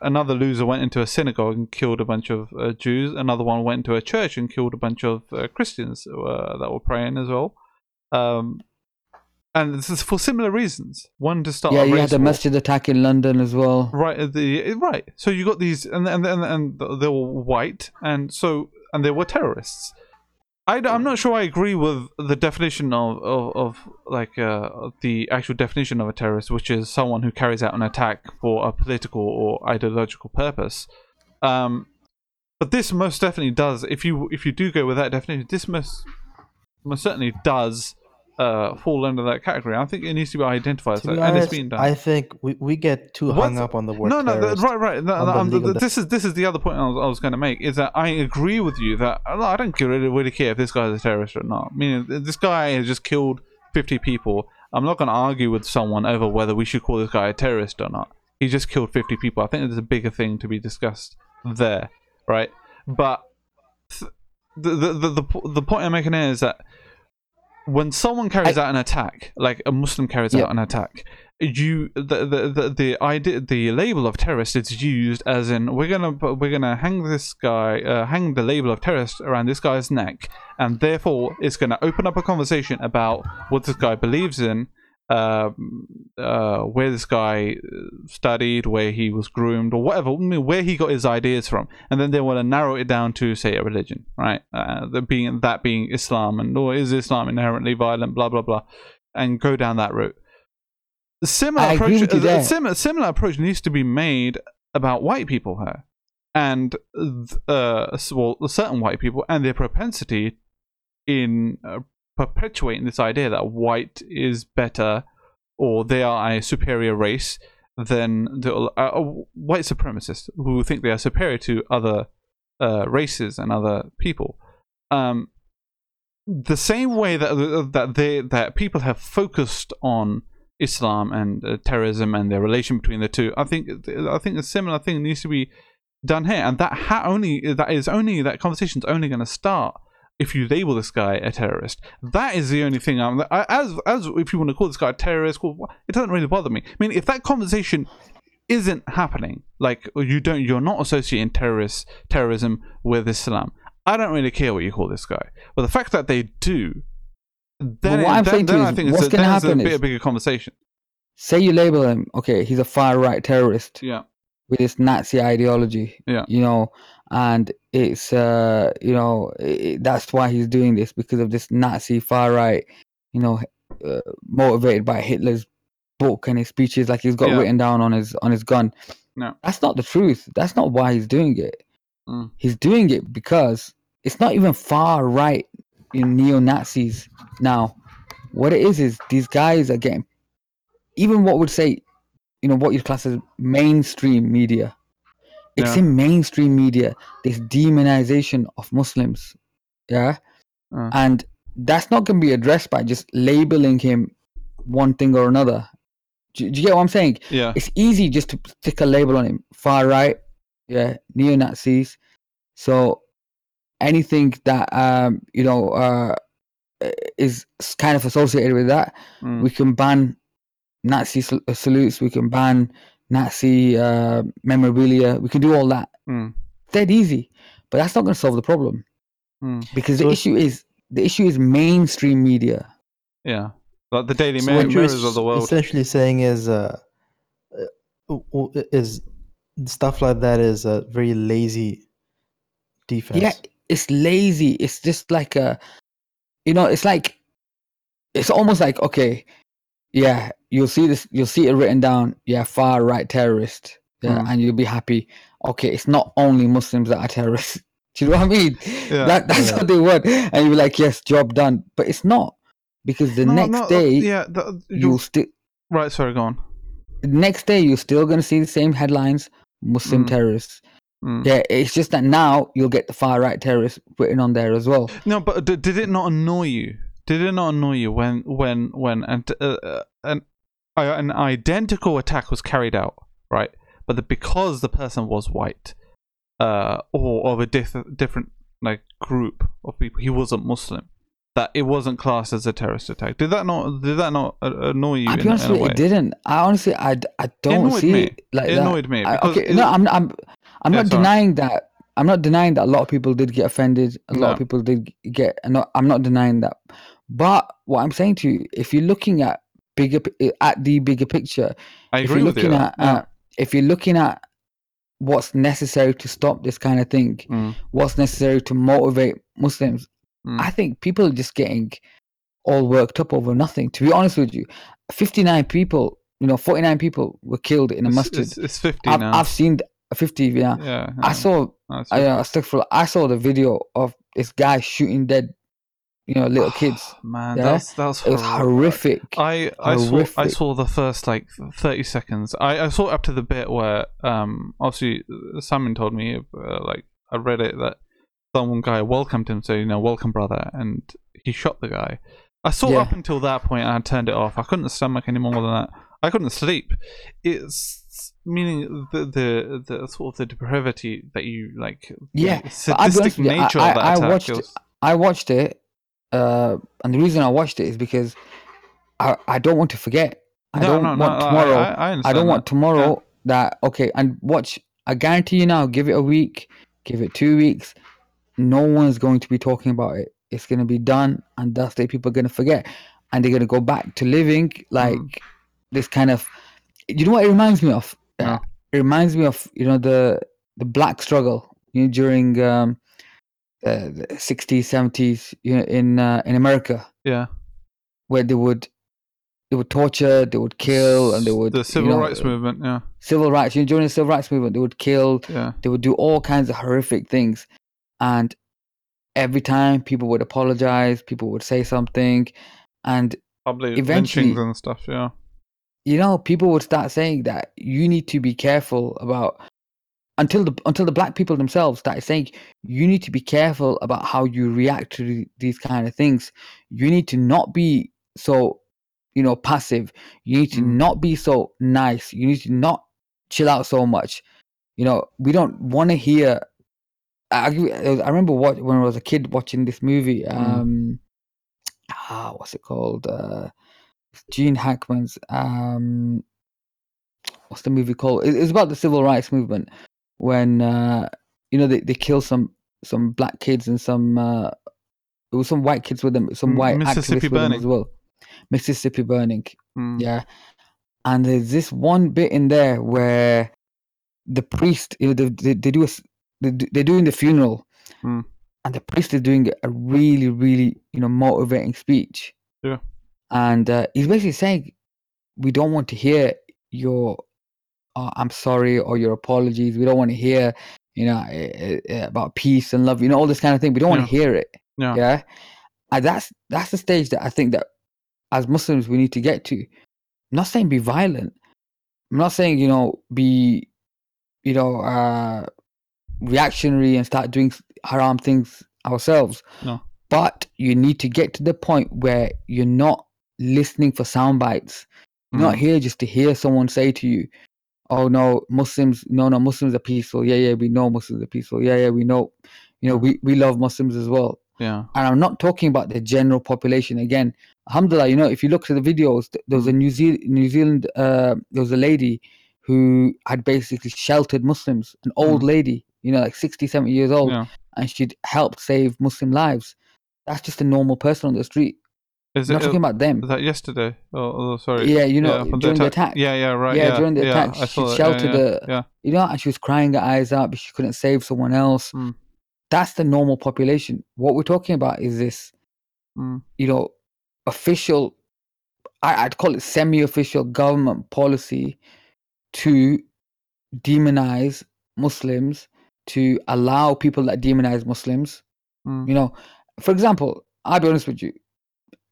another loser went into a synagogue and killed a bunch of uh, Jews. Another one went into a church and killed a bunch of uh, Christians uh, that were praying as well. Um, and this is for similar reasons. One to start. yeah, a you had the war. masjid attack in London as well. Right, the right. So you got these, and and and, and they were white, and so and they were terrorists. I, am not sure I agree with the definition of of, of like uh, the actual definition of a terrorist, which is someone who carries out an attack for a political or ideological purpose. Um, but this most definitely does. If you if you do go with that definition, this most most certainly does uh, fall under that category. I think it needs to be identified, so, be and it's being done. I think we, we get too hung What's- up on the word no, no, th- terrorist. right, right. No, on no, the um, th- legal th- this is this is the other point I was, I was going to make is that I agree with you that I don't really, really care if this guy is a terrorist or not. I mean, this guy has just killed fifty people. I'm not going to argue with someone over whether we should call this guy a terrorist or not. He just killed fifty people. I think there's a bigger thing to be discussed there, right? But th- the the the the, the point I'm making here is that when someone carries I- out an attack, like a Muslim carries Yeah. out an attack, you the the the, the idea the label of terrorist is used as in we're gonna we're gonna hang this guy uh, hang the label of terrorist around this guy's neck, and therefore it's gonna open up a conversation about what this guy believes in. Um, uh, where this guy uh, studied, where he was groomed, or whatever, I mean, where he got his ideas from, and then they want to narrow it down to say a religion, right? Uh, the being that being Islam, and or is Islam inherently violent? Blah blah blah, and go down that route. The Similar I approach, a there. similar similar approach needs to be made about white people here, and uh, well, certain white people and their propensity in uh, perpetuating this idea that white is better or they are a superior race than the uh, uh, white supremacists who think they are superior to other uh, races and other people. Um, the same way that uh, that they that people have focused on Islam and uh, terrorism and their relation between the two, I think I think a similar thing needs to be done here, and that ha- only that is only that conversation's only going to start if you label this guy a terrorist. That is the only thing I'm I, as as if you want to call this guy a terrorist, well, it doesn't really bother me. I mean, if that conversation isn't happening, like you don't, you're not associating terrorist terrorism with Islam. I don't really care what you call this guy, but the fact that they do, then, what I'm then, then you I is think it's what's a, then it's a bit is- a bigger conversation. Say you label him, okay, he's a far right terrorist Yeah. With his Nazi ideology. Yeah. You know, and it's uh, you know, i that's why he's doing this because of this Nazi far right. You know, uh, motivated by Hitler's book and his speeches, like he's got Yeah. written down on his on his gun. No. That's not the truth. That's not why he's doing it. Mm. He's doing it because it's not even far right in neo Nazis now. What it is is these guys are getting even what would say, you know, what you'd class as mainstream media. It's Yeah. in mainstream media, this demonization of Muslims. Yeah. Uh. And that's not going to be addressed by just labeling him one thing or another. Do, do you get what I'm saying? Yeah. It's easy just to stick a label on him. Far right, yeah, neo Nazis. So anything that um you know uh is kind of associated with that, Mm. we can ban Nazi sal- uh, salutes. We can ban Nazi uh, memorabilia. We can do all that. Mm. Dead easy, but that's not going to solve the problem Mm. because So the issue is the issue is mainstream media. Yeah. Like the Daily So Mirror, Mirrors of the world. essentially saying is uh, uh, w- w- is stuff like that is a very lazy defense. Yeah, it's lazy. It's just like a, you know, it's like, it's almost like okay, yeah, you'll see this, you'll see it written down, yeah, far right terrorist, yeah, Mm. and you'll be happy. Okay, it's not only Muslims that are terrorists. Do you know what I mean? Yeah. That that's Yeah. what they want, and you're like, yes, job done. But it's not because the No, next no, uh, day yeah, the, you'll still, right. Sorry, go on. next day you're still gonna see the same headlines, Muslim Mm. terrorists. Mm. Yeah, it's just that now you'll get the far right terrorists written on there as well. No, but d- did it not annoy you? Did it not annoy you when when when and uh, uh, an uh, an identical attack was carried out, right? But the, because the person was white, uh, or of a diff- different like group of people, he wasn't Muslim. That it wasn't classed as a terrorist attack. Did that not? Did that not uh, annoy you I'll in, honest in a with you, way? it didn't. I honestly, I, I don't annoyed see me. it like it that. annoyed me I, okay, it, no, I'm I'm, I'm Yeah, not sorry. denying that. I'm not denying that a lot of people did get offended. A lot No. of people did get. I'm not, I'm not denying that. But what I'm saying to you, if you're looking at bigger, at the bigger picture, I if agree you're with you. looking there. at, uh, if you're looking at what's necessary to stop this kind of thing, Mm, what's necessary to motivate Muslims, mm. I think people are just getting all worked up over nothing. To be honest with you, 59 people, you know, 49 people were killed in a masjid. It's, it's fifty I've, now. I've seen th- 50, yeah. yeah, I saw, No, I, uh, I saw the video of this guy shooting dead, you know, little kids. Man, Yeah? that's that's It was horrific. I I saw I saw the first like thirty seconds. I, I saw up to the bit where um obviously uh, Simon told me uh, like I read it that some guy welcomed him, so you know welcome brother, and he shot the guy. I saw Yeah. up until that point, and I turned it off. I couldn't stomach any more than that. I couldn't sleep. It's meaning the the the sort of the depravity that you like. Yeah, but I'll be honest sadistic I- nature I- of that I attack. watched it it- was- I watched it, uh, and the reason I watched it is because I, I don't want to forget. I No, don't no, no, want I- tomorrow. I, I, I don't that. want tomorrow that okay and watch I guarantee you now give it a week give it two weeks no one's going to be talking about it it's going to be done and that's it people are going to forget and they're going to go back to living like Mm. this kind of you know what it reminds me of No. Uh, it reminds me of you know the the black struggle you know during um 60s 70s you know in uh, in America Yeah. where they would they would torture they would kill and they would the you civil know, rights movement. Yeah, civil rights. You know, during the civil rights movement, they would kill, yeah. they would do all kinds of horrific things, and every time people would apologize, people would say something, and Probably Eventually- and stuff. Yeah. you know, people would start saying that you need to be careful about until the until the black people themselves started saying you need to be careful about how you react to these kind of things. You need to not be so, you know, passive. You need to Mm. not be so nice. You need to not chill out so much. You know, we don't want to hear. I, I I remember what when I was a kid watching this movie. Mm. Um, ah, what's it called? Uh, Gene Hackman's. Um, what's the movie called? It's about the civil rights movement when uh, you know they, they kill some some black kids and some uh, it was some white kids with them, some white Mississippi activists with them Burning. as well. Mississippi burning, Mm. yeah. And there's this one bit in there where the priest, you know, they, they, they do a, they, they're doing the funeral, Mm. and the priest is doing a really, really, you know, motivating speech. Yeah. And uh, he's basically saying, we don't want to hear your, uh, I'm sorry, or your apologies. We don't want to hear, you know, uh, uh, about peace and love, you know, all this kind of thing. We don't want to hear it. Yeah. Yeah. And that's that's the stage that I think that as Muslims we need to get to. I'm not saying be violent. I'm not saying, you know, be, you know, uh reactionary and start doing haram things ourselves. No. But you need to get to the point where you're not listening for sound bites. You're not Mm. here just to hear someone say to you, "Oh no, Muslims, no, no, Muslims are peaceful. Yeah, yeah, we know Muslims are peaceful. Yeah, yeah, we know, you know, we we love Muslims as well." Yeah. and I'm not talking about the general population again. Alhamdulillah, you know, if you look to the videos, th- there was a New Zealand, New Zealand, uh, there was a lady who had basically sheltered Muslims, an old lady, you know, like 60, 70 years old, Yeah. and she'd helped save Muslim lives. That's just a normal person on the street. Is I'm it? not talking about them. was that yesterday? Oh, oh, sorry. Yeah, you know, from during the attack. Yeah, yeah, right. Yeah, Yeah, during the yeah, attack, she saw that, sheltered yeah, yeah, You know, and she was crying her eyes out, but she couldn't save someone else. Mm. That's the normal population. What we're talking about is this Mm. you know, official, I, I'd call it semi official government policy to demonize Muslims, to allow people that demonize Muslims. Mm. You know, for example, I'll be honest with you.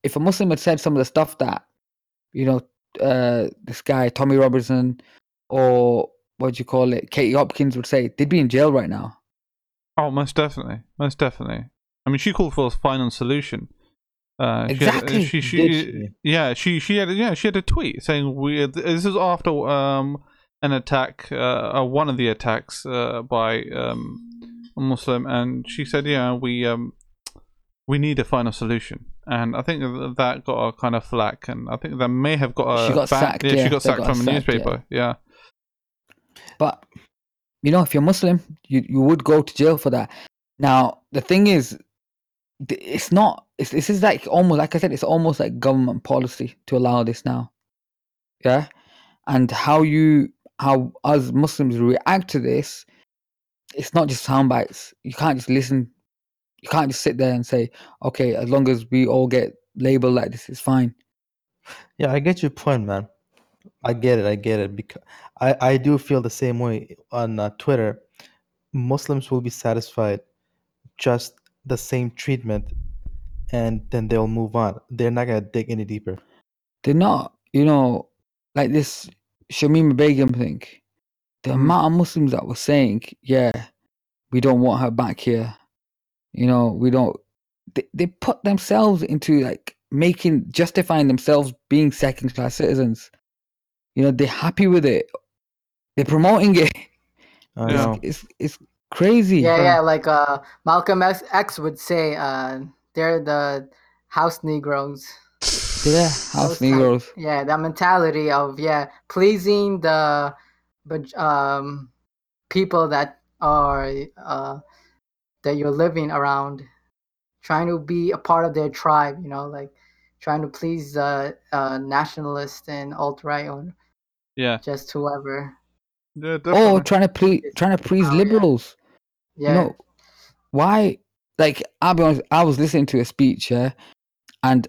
If a Muslim had said some of the stuff that, you know, uh, this guy, Tommy Robertson, or what do you call it, Katie Hopkins would say, they'd be in jail right now. Oh, most definitely, most definitely. I mean, she called for a final solution. Uh, she had- Exactly, she, she, she? yeah, she, she had, yeah, she had a tweet saying we. This is after um an attack, uh, uh one of the attacks, uh, by um a Muslim, and she said, yeah, we um we need a final solution, and I think that got a kind of flack, and I think that may have got a She got ban- sacked, Yeah, yeah, she got sacked got from a sacked, yeah. newspaper. Yeah, But you know, if you're Muslim, you you would go to jail for that. Now the thing is, it's not. It's this is like almost like I said. It's almost like government policy to allow this now. Yeah, and how you how us Muslims react to this, it's not just sound bites. You can't just listen. You can't just sit there and say, okay, as long as we all get labeled like this, it's fine. Yeah, I get your point, man. I get it. I get it. Because I, I do feel the same way on uh, Twitter. Muslims will be satisfied just the same treatment, and then they'll move on. They're not gonna dig any deeper. they're not, you know, like this Shamima Begum thing. The Mhm. amount of Muslims that were saying, yeah, we don't want her back here. You know, we don't. They, they put themselves into like making, justifying themselves being second class citizens. You know, they're happy with it. They're promoting it. I know. It's it's crazy. Yeah, yeah, like uh, Malcolm X, X would say, uh, they're the house Negroes. Yeah, Those house type- Negroes. Yeah, that mentality of yeah, pleasing the, but um, people that are uh, that you're living around, trying to be a part of their tribe. You know, like trying to please the uh, nationalist and alt right or yeah, just whoever. yeah, Oh, trying to please, trying to please Oh, yeah. liberals. Yeah, You know, why? Like, I'll be honest. I was listening to a speech, yeah, and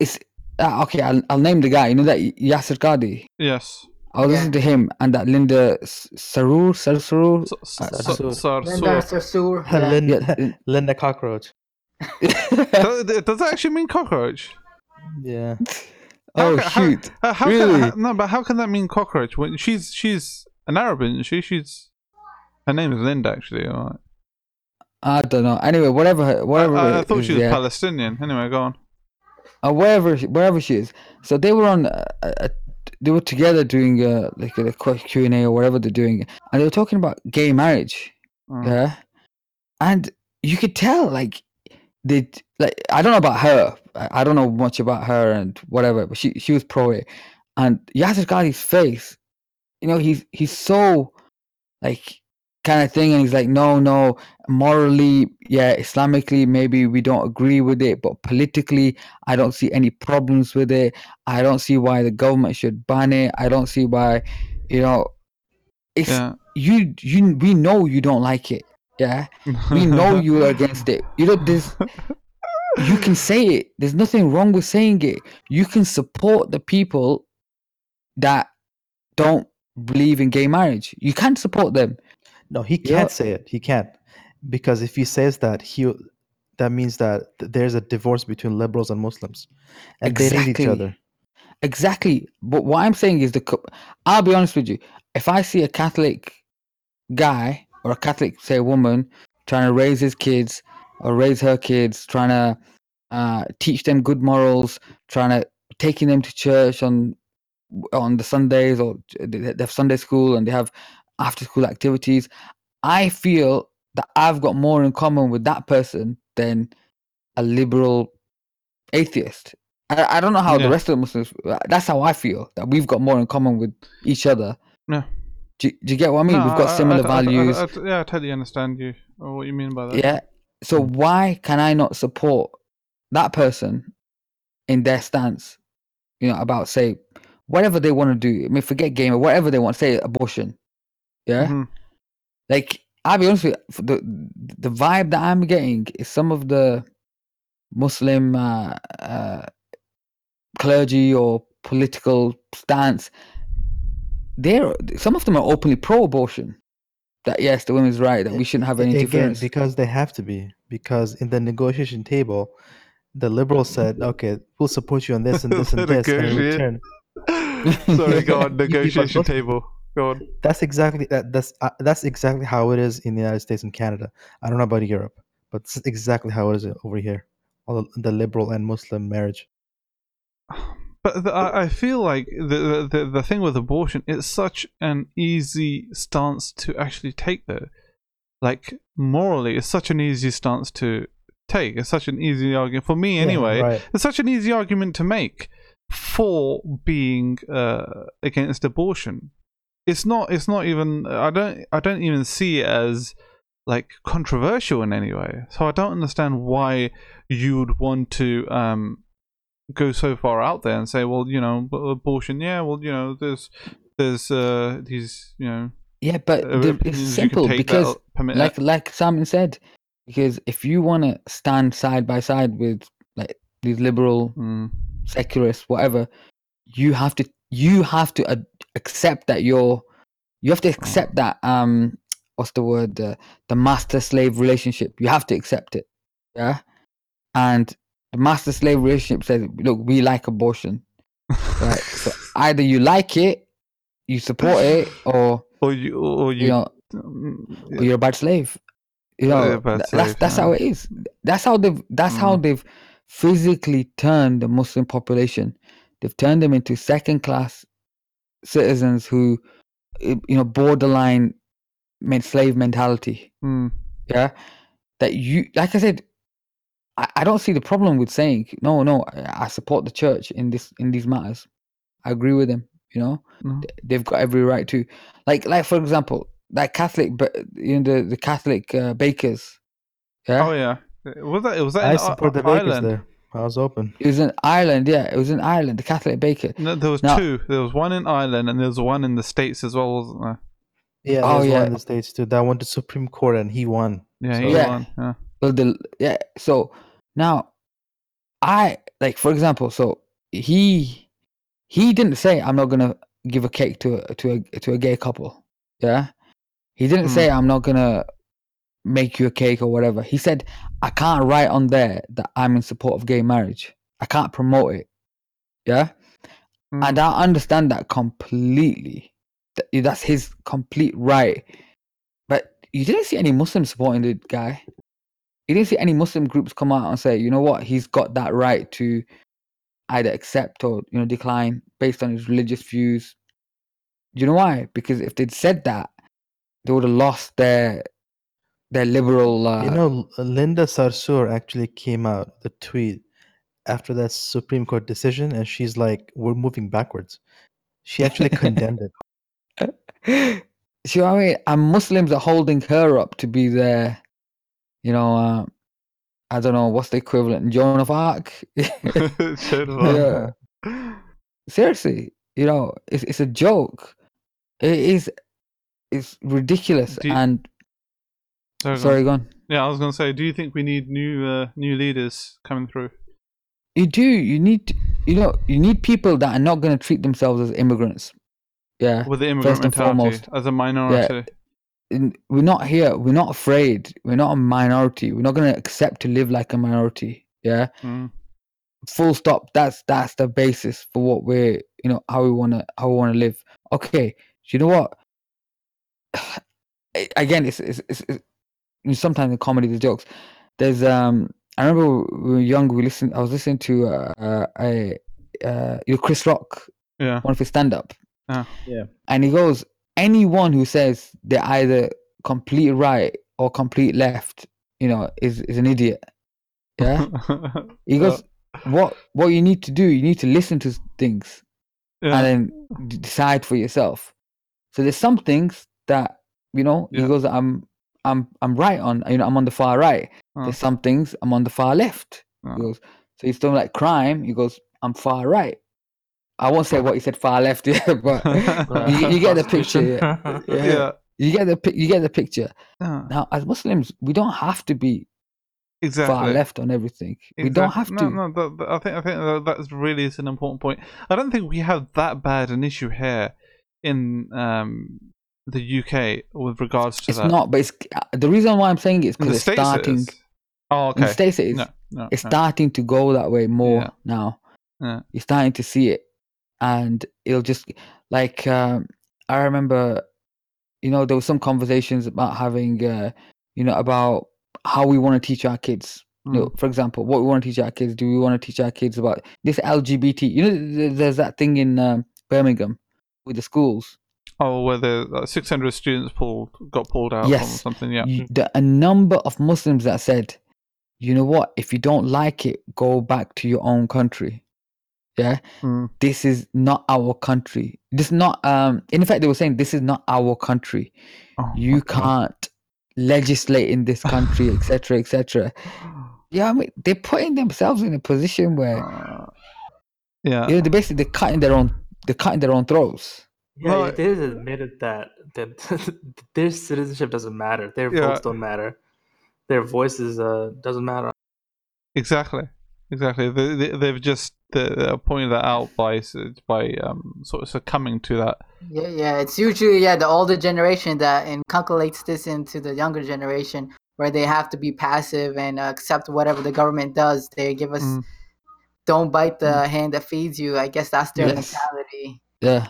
it's uh, okay. I'll, I'll name the guy. You know that Yasser Qadhi. yes. I was Yeah. listening to him and that Linda S- Sarur, Sarur. S- Uh, s- so- s- Sar- Linda Sur. Yeah. Linda, Yeah, Linda Cockroach. does, does that actually mean cockroach? Yeah. oh ca- shoot! How, how Really? can, how- no, but how can that mean cockroach? When she's she's an Arab, isn't she? She's her name is Linda, actually. alright. I don't know. Anyway, whatever, her- I, whatever. I, I thought is, she was yeah. Palestinian. Anyway, go on. or wherever she- wherever she is. So they were on, uh, uh, they were together doing uh, like a Q and A or whatever they're doing, and they were talking about gay marriage. Mm. Yeah, and you could tell like they like I don't know about her. I I don't know much about her and whatever, but she she was pro it, and Yasser Qadhi's face, you know, he's he's so like kind of thing and he's like no no morally yeah islamically maybe we don't agree with it but politically i don't see any problems with it. I don't see why the government should ban it. I don't see why you know it's Yeah. you you we know you don't like it yeah? We know you're against it. You know this you can say it. There's nothing wrong with saying it. You can support the people that don't believe in gay marriage. You can support them No, he can't say it. He can't because if he says that, he that means that there's a divorce between liberals and Muslims, and they hate each other. Exactly. But what I'm saying is the. I'll be honest with you. If I see a Catholic guy or a Catholic, say, woman trying to raise his kids or raise her kids, trying to uh, teach them good morals, trying to taking them to church on on the Sundays or they have Sunday school and they have after school activities, I feel that I've got more in common with that person than a liberal atheist. I, I don't know how the rest of the Muslims. That's how I feel that we've got more in common with each other. Yeah. Do, do you get what I mean? No, we've got I- similar I- values. Yeah, I totally understand you or what you mean by that. yeah. So why can I not support that person in their stance? You know about say whatever they want to do. I mean, forget game or whatever they want. Say abortion. Yeah. Mhm. like I'll be honest with you, the the vibe that I'm getting is some of the Muslim uh, uh, clergy or political stance. They're some of them are openly pro-abortion. That yes, the women's right that we shouldn't have any Again, interference. because they have to be. Because in the negotiation table, the liberals said, "Okay, we'll support you on this and this and this." And in return, Sorry, go on. You keep us Negotiation table. Go on. that's exactly that. That's uh, that's exactly how it is in the United States and Canada. I don't know about Europe, but it's exactly how it is over here. All the, the liberal and Muslim marriage. But the, I, feel like the, the the thing with abortion, it's such an easy stance to actually take, though. Like morally, it's such an easy stance to take. It's such an easy argument for me, Yeah, anyway. right. It's such an easy argument to make for being uh, against abortion. It's not. It's not even. I don't. I don't even see it as like controversial in any way. So I don't understand why you would want to um, go so far out there and say, well, you know, abortion. Yeah, well, you know, there's there's uh, these, you know, yeah, but uh, the, it's simple that because or permit like like Simon said, because if you want to stand side by side with like these liberal Mm, secularists, whatever, you have to you have to ad- accept that you're you have to accept that um what's the word the the master slave relationship. You have to accept it, yeah. And the master slave relationship says, look, we like abortion, right? so either you like it, you support it, or or you, or you, you know, mm, or you're a bad slave. You know, bad that's slave, that's yeah. how it is. That's how they've that's how Mm. they've physically turned the Muslim population. They've turned them into second class citizens who, uh, you know, borderline men- slave mentality. mm, Yeah, that you like I said. I, I don't see the problem with saying no, no. I, I support the church in this in these matters. I agree with them. You know, no. th- they've got every right to like like for example that catholic but you know the, the catholic uh, bakers yeah Oh yeah, was that was that I in support I- the bakers Ireland? there. I was open. it was in ireland yeah it was in ireland the catholic baker No, there was Now- two. There was one in Ireland and there was one in the states as well, wasn't there? Yeah, Oh, there's yeah. one in the states too. That went to Supreme Court and he won. Yeah, So- he Yeah. won. Yeah. well the yeah so now i like for example so he he didn't say i'm not gonna give a cake to a to a to a gay couple yeah he didn't Hmm. say i'm not gonna make you a cake or whatever he said i can't write on there that i'm in support of gay marriage i can't promote it yeah Mm. and I understand that completely. That's his complete right. But you didn't see any Muslims supporting the guy. You didn't see any Muslim groups come out and say, you know what, he's got that right to either accept or you know decline based on his religious views. Do you know why? Because if they'd said that, they would have lost their their liberal. Uh, You know, Linda Sarsour actually came out the tweet after that Supreme Court decision, and she's like, "We're moving backwards." She actually condemned it. See what I mean? And Muslims are holding her up to be their, you know, uh, I don't know what's the equivalent, Joan of Arc. Joan of Arc. yeah, seriously, you know, it's it's a joke. It is, it's ridiculous. You- and Sorry, go on. sorry, go on. Yeah, I was gonna say, do you think we need new uh, new leaders coming through? You do. You need, you know, you need people that are not going to treat themselves as immigrants. Yeah, With the immigrant First and mentality foremost. as a minority. And we're not here. We're not afraid. We're not a minority. We're not going to accept to live like a minority. Yeah. Mm. full stop that's that's the basis for what we're you know how we want to how we want to live okay do you know what again it's it's, it's, it's you know, sometimes in comedy the jokes there's um i remember when we were young we listened i was listening to uh, uh a uh you know chris rock Yeah. one of his stand-up Ah. Yeah. and he goes anyone who says they're either complete right or complete left you know is is an idiot yeah he goes what what you need to do you need to listen to things yeah. and then decide for yourself so there's some things that you know Yeah. he goes i'm i'm i'm right on you know i'm on the far right Oh. there's some things i'm on the far left Oh. he goes so he's talking like crime he goes i'm far right i won't say what he said far left yeah but you, you get the picture yeah. yeah. yeah. you get the you get the picture now as muslims we don't have to be Exactly. far left on everything we don't have to No, no. That, that- I think I think that that's really is an important point. I don't think we have that bad an issue here in um, the UK with regards to it's that. not but it's the reason why i'm saying it is because it's states. starting is. Oh, in okay. the states it is no, no, it's no. starting to go that way more Yeah. now. Yeah. You're starting to see it, and it'll just like um, I remember, you know, there was some conversations about having, uh, you know, about how we want to teach our kids. You Mm. know, for example, what we want to teach our kids. Do we want to teach our kids about this LGBT? You know, there's that thing in um, Birmingham with the schools. Oh, where the uh, 600 students pulled got pulled out Yes. from something. Yeah. y- the, a number of Muslims that said, you know what, if you don't like it, go back to your own country. Yeah. Mm. This is not our country. This is not um in fact they were saying this is not our country. Oh, You can't legislate in this country, etc. etc. Yeah, I mean they're putting themselves in a position where Uh, yeah. you know they're basically they're cutting their own they're cutting their own throats. Yeah, Well, it is admitted that that their citizenship doesn't matter. Their Yeah. votes don't matter. Their voices uh doesn't matter. Exactly, exactly. They, they, they've just uh, pointed that out by by um, sort of succumbing to that. Yeah, yeah. It's usually yeah the older generation that inculcates this into the younger generation, where they have to be passive and uh, accept whatever the government does. They give us Mm. don't bite the hand that feeds you. I guess that's their Yes. mentality. Yeah.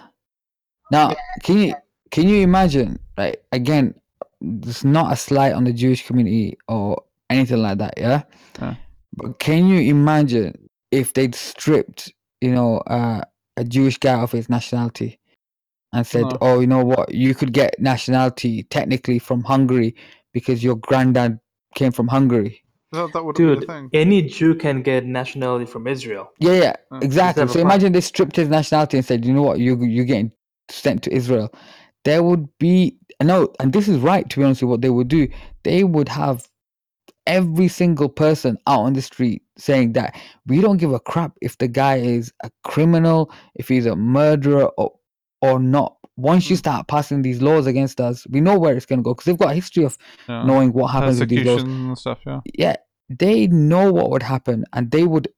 Now, can you can you imagine? Right, again, it's not a slight on the Jewish community or anything like that. Yeah. Yeah. But can you imagine if they'd stripped, you know, uh, a Jewish guy of his nationality and said, No. "Oh, you know what? You could get nationality technically from Hungary because your granddad came from Hungary." That, that would be Dude, thing. any Jew can get nationality from Israel. Yeah, yeah, exactly. So imagine they stripped his nationality and said, "You know what? You you're getting sent to Israel." There would be no, and this is right. To be honest, with what they would do, they would have every single person out on the street saying that we don't give a crap if the guy is a criminal, if he's a murderer, or or not. Once you Mm. start passing these laws against us, we know where it's going to go because they've got a history of Yeah. knowing what happens with these laws and stuff. Yeah. yeah, they know what would happen and they would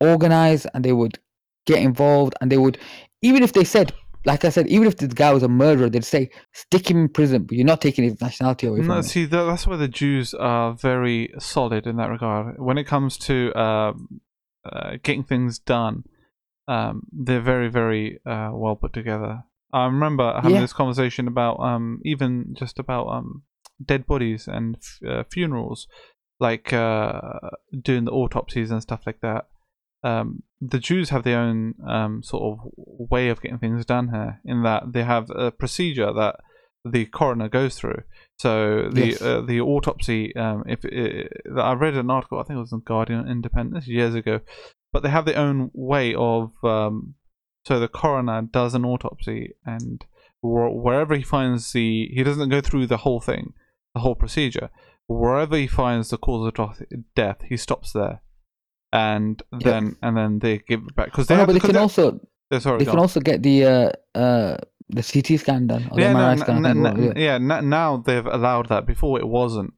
organize and they would get involved and they would, even if they said, like I said, even if the guy was a murderer, they'd say, stick him in prison, but you're not taking his nationality away from No, him. see, tha- that's where the Jews are very solid in that regard. When it comes to um, uh, getting things done, um, they're very, very uh, well put together. I remember having Yeah. this conversation about um, even just about um, dead bodies and f- uh, funerals, like uh, doing the autopsies and stuff like that. Um, the Jews have their own um, sort of way of getting things done here, in that they have a procedure that the coroner goes through. So the Yes. uh, the autopsy, um, if uh, I read an article, I think it was in Guardian is years ago, but they have their own way of. Um, so the coroner does an autopsy, and wherever he finds the, he doesn't go through the whole thing, the whole procedure. Wherever he finds the cause of death, he stops there, and Yeah. then and then they give it back because they Oh, no, have but they can also sorry, they can also get the uh uh the CT scan done or the yeah, no, MRI n- scan. I n- think, n- yeah. now they've allowed that. Before it wasn't.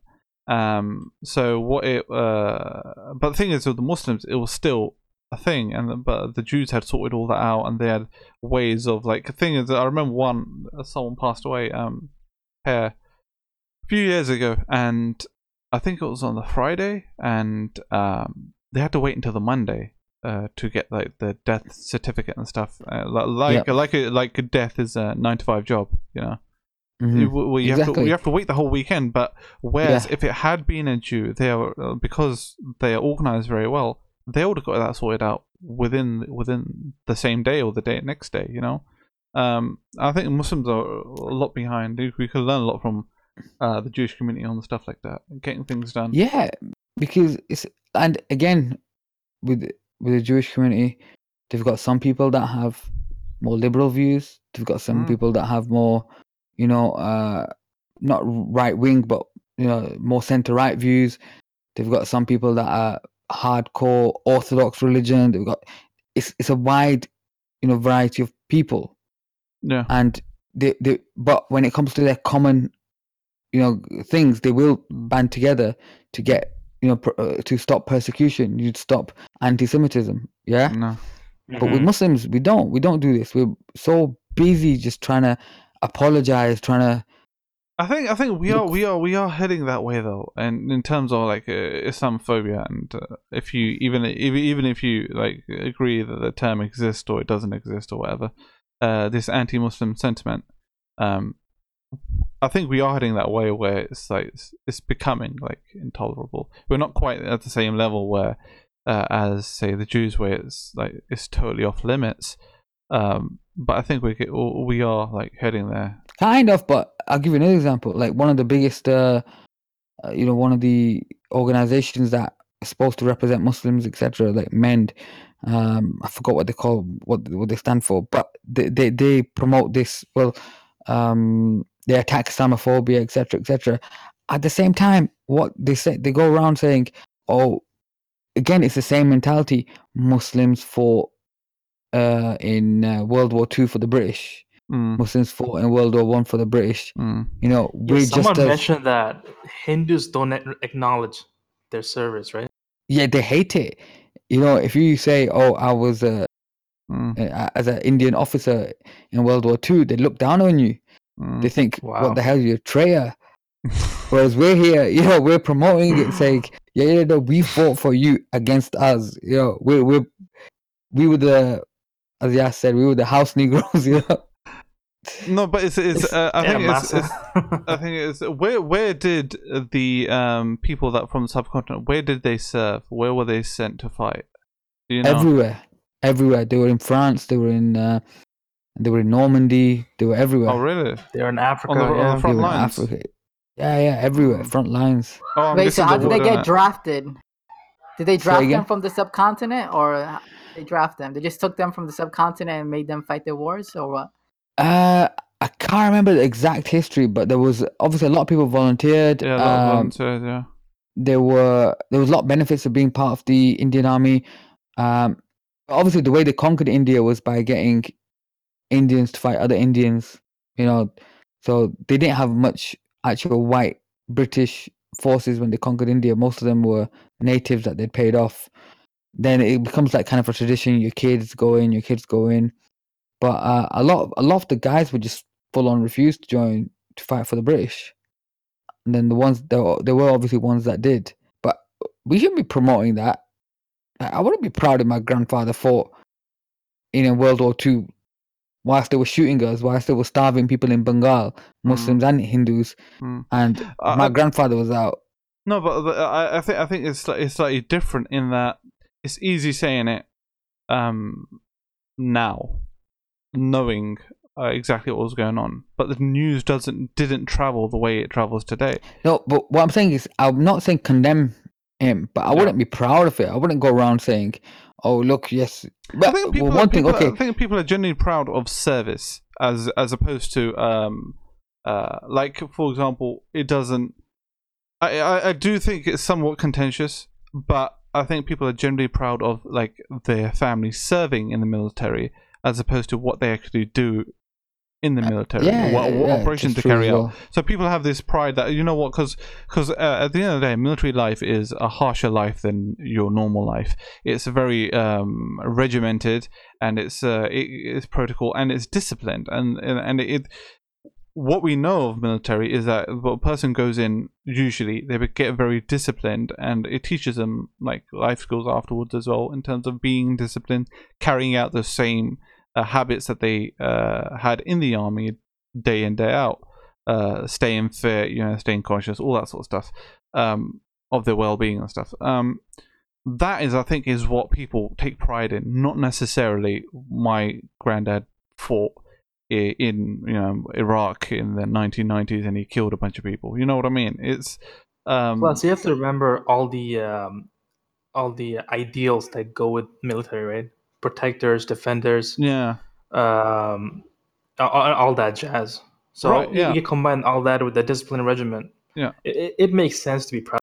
Um. So what it. Uh. But the thing is, with the Muslims, it was still a thing, and the, but the Jews had sorted all that out, and they had ways of like. The thing is, I remember one someone passed away. Um. Here, a few years ago, and I think it was on the Friday, and um, they had to wait until the Monday. Uh, to get like the death certificate and stuff, uh, li- like like a, like a death is a nine to five job, you know. Mhm. You- well, you have to Exactly. you have to wait the whole weekend. But whereas if it had been a Jew, they are uh, because they are organized very well. They would have got that sorted out within within the same day or the day next day. You know, um, I think Muslims are a lot behind. We we could learn a lot from uh, the Jewish community on stuff like that, getting things done. Yeah, because it's and again with with the Jewish community, they've got some people that have more liberal views. They've got some Mm. people that have more, you know, uh, not right wing, but you know, more centre right views. They've got some people that are hardcore Orthodox religion. They've got it's it's a wide, you know, variety of people Yeah, and they, they but when it comes to their common you know things they will band together to get you know pr- uh, to stop persecution you'd stop anti-semitism yeah? No, but with muslims we don't. We don't do this. We're so busy just trying to apologize trying to I think I think we Look- are we are we are heading that way though, and in terms of like uh, Islamophobia, and uh, if you even even even if you like agree that the term exists or it doesn't exist or whatever, uh, this anti-Muslim sentiment, um, I think we are heading that way where it's like it's, it's becoming like intolerable. We're not quite at the same level where, uh, as say the Jews, where it's like it's totally off limits. Um, but I think we get, we are like heading there. kind of but i'll give you another example like one of the biggest uh, uh you know one of the organizations that are supposed to represent muslims etc like mend um i forgot what they call what what they stand for but they they, they promote this well um they attack islamophobia etc etc at the same time what they say they go around saying oh again it's the same mentality muslims fought uh in uh, world war two for the british. Mm, muslims fought in world war one for the british. Mm. you know Yeah, we're someone just as, mentioned that Hindus don't acknowledge their service, right? yeah they hate it. You know if you say oh i was a, Mm, a as an indian officer in world war two they look down on you mm. they think Wow. what the hell you're a traitor whereas we're here you know we're promoting it saying yeah yeah we fought for you against us you know we we we were the as Yas said we were the house negroes you know no, but it's it's. It's- Uh, I Yeah, think it's, it's. I think it's. Where where did the um people that from the subcontinent? Where did they serve? Where were they sent to fight? You know? everywhere everywhere they were in france they were in uh they were in normandy they were everywhere oh really? They're in Africa. On the- on the yeah. They front were in lines? Africa. Yeah, yeah, everywhere, front lines. Oh, Wait, so how did they water, get drafted? Did they draft again? them from the subcontinent, or they draft them? They just took them from the subcontinent and made them fight the wars, or what? Uh, I can't remember the exact history, but there was obviously a lot of people volunteered. Yeah, a lot of um, volunteers, yeah. there were there was a lot of benefits of being part of the Indian army. Um, obviously the way they conquered India was by getting Indians to fight other Indians. You know, so they didn't have much actual white British forces when they conquered India. Most of them were natives that they'd paid off. Then it becomes like kind of a tradition. Your kids go in, your kids go in. But uh, a lot, a lot of the guys would just full on refuse to join to fight for the British. And then the ones there, were- there were obviously ones that did. But we shouldn't be promoting that. I wouldn't be proud if my grandfather fought in a World War Two, whilst they were shooting us, whilst they were starving people in Bengal, Muslims and Hindus, Mm. and Uh, my I- grandfather was out. No, but the- I, I think I think it's it's slightly different in that it's easy saying it um now, knowing uh, exactly what was going on, but the news doesn't didn't travel the way it travels today. No, but what I'm saying is, I'm not saying condemn him, but I Yeah. wouldn't be proud of it. I wouldn't go around saying, "Oh, look, yes." I think people, well, one thing, okay, I think people are genuinely proud of service. as as opposed to um uh like for example, it doesn't. I, I I do think it's somewhat contentious, but I think people are generally proud of like their family serving in the military as opposed to what they actually do in the military, Uh, yeah, or what, what yeah, operations to carry out. So people have this pride that you know what, because because uh, at the end of the day, military life is a harsher life than your normal life. It's very um, regimented and it's uh, it, it's protocol and it's disciplined and and, and it. What we know of military is that a person goes in usually they get very disciplined and it teaches them like life skills afterwards as well in terms of being disciplined, carrying out the same uh, habits that they uh, had in the army day in day out uh, staying fit, you know, staying conscious, all that sort of stuff, um, of their well-being and stuff. Um, that is, I think, is what people take pride in, not necessarily my granddad fought in, you know, Iraq in the 1990s and he killed a bunch of people. You know what I mean? It's um, Plus, you have to remember all the um, all the ideals that go with military, right? Protectors, defenders, yeah, um, all, all that jazz. So Right, you- yeah. you combine all that with the discipline regiment. Yeah. it, it- it makes sense to be proud.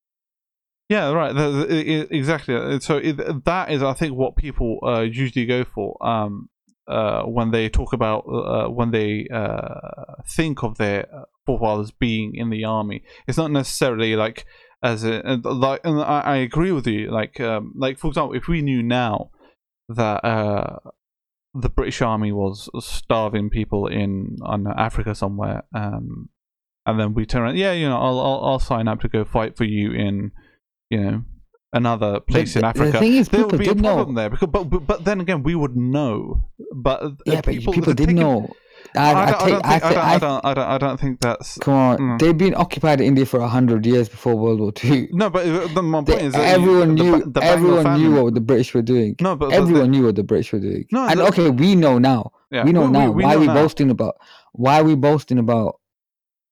Yeah, right. The, the, i- i- exactly. So it, that is, I think, what people uh, usually go for um, uh, when they talk about uh, when they uh, think of their forefathers being in the army. It's not necessarily like as a like. And I, I agree with you. Like, um, like for example, if we knew now that uh, the British Army was starving people in on Africa somewhere, um, and then we turn around, yeah, you know, I'll, I'll I'll sign up to go fight for you in, you know, another place the- in the Africa. thing is, there would be a did know. problem there because, but, but but then again, we would know. But uh, Yeah, but people, the did taking- know. I, I, I, don't, I, take, I, don't, I, don't, I don't, I don't think that's come on. Mm. They've been occupied in India for a hundred years before World War Two. no. But uh, the, my They- point is that everyone you, knew. the, the everyone knew what the British were doing. No, but, everyone knew what the British were doing. No, and okay, we know now. yeah, we know now. why know are we now. boasting about? Why are we boasting about?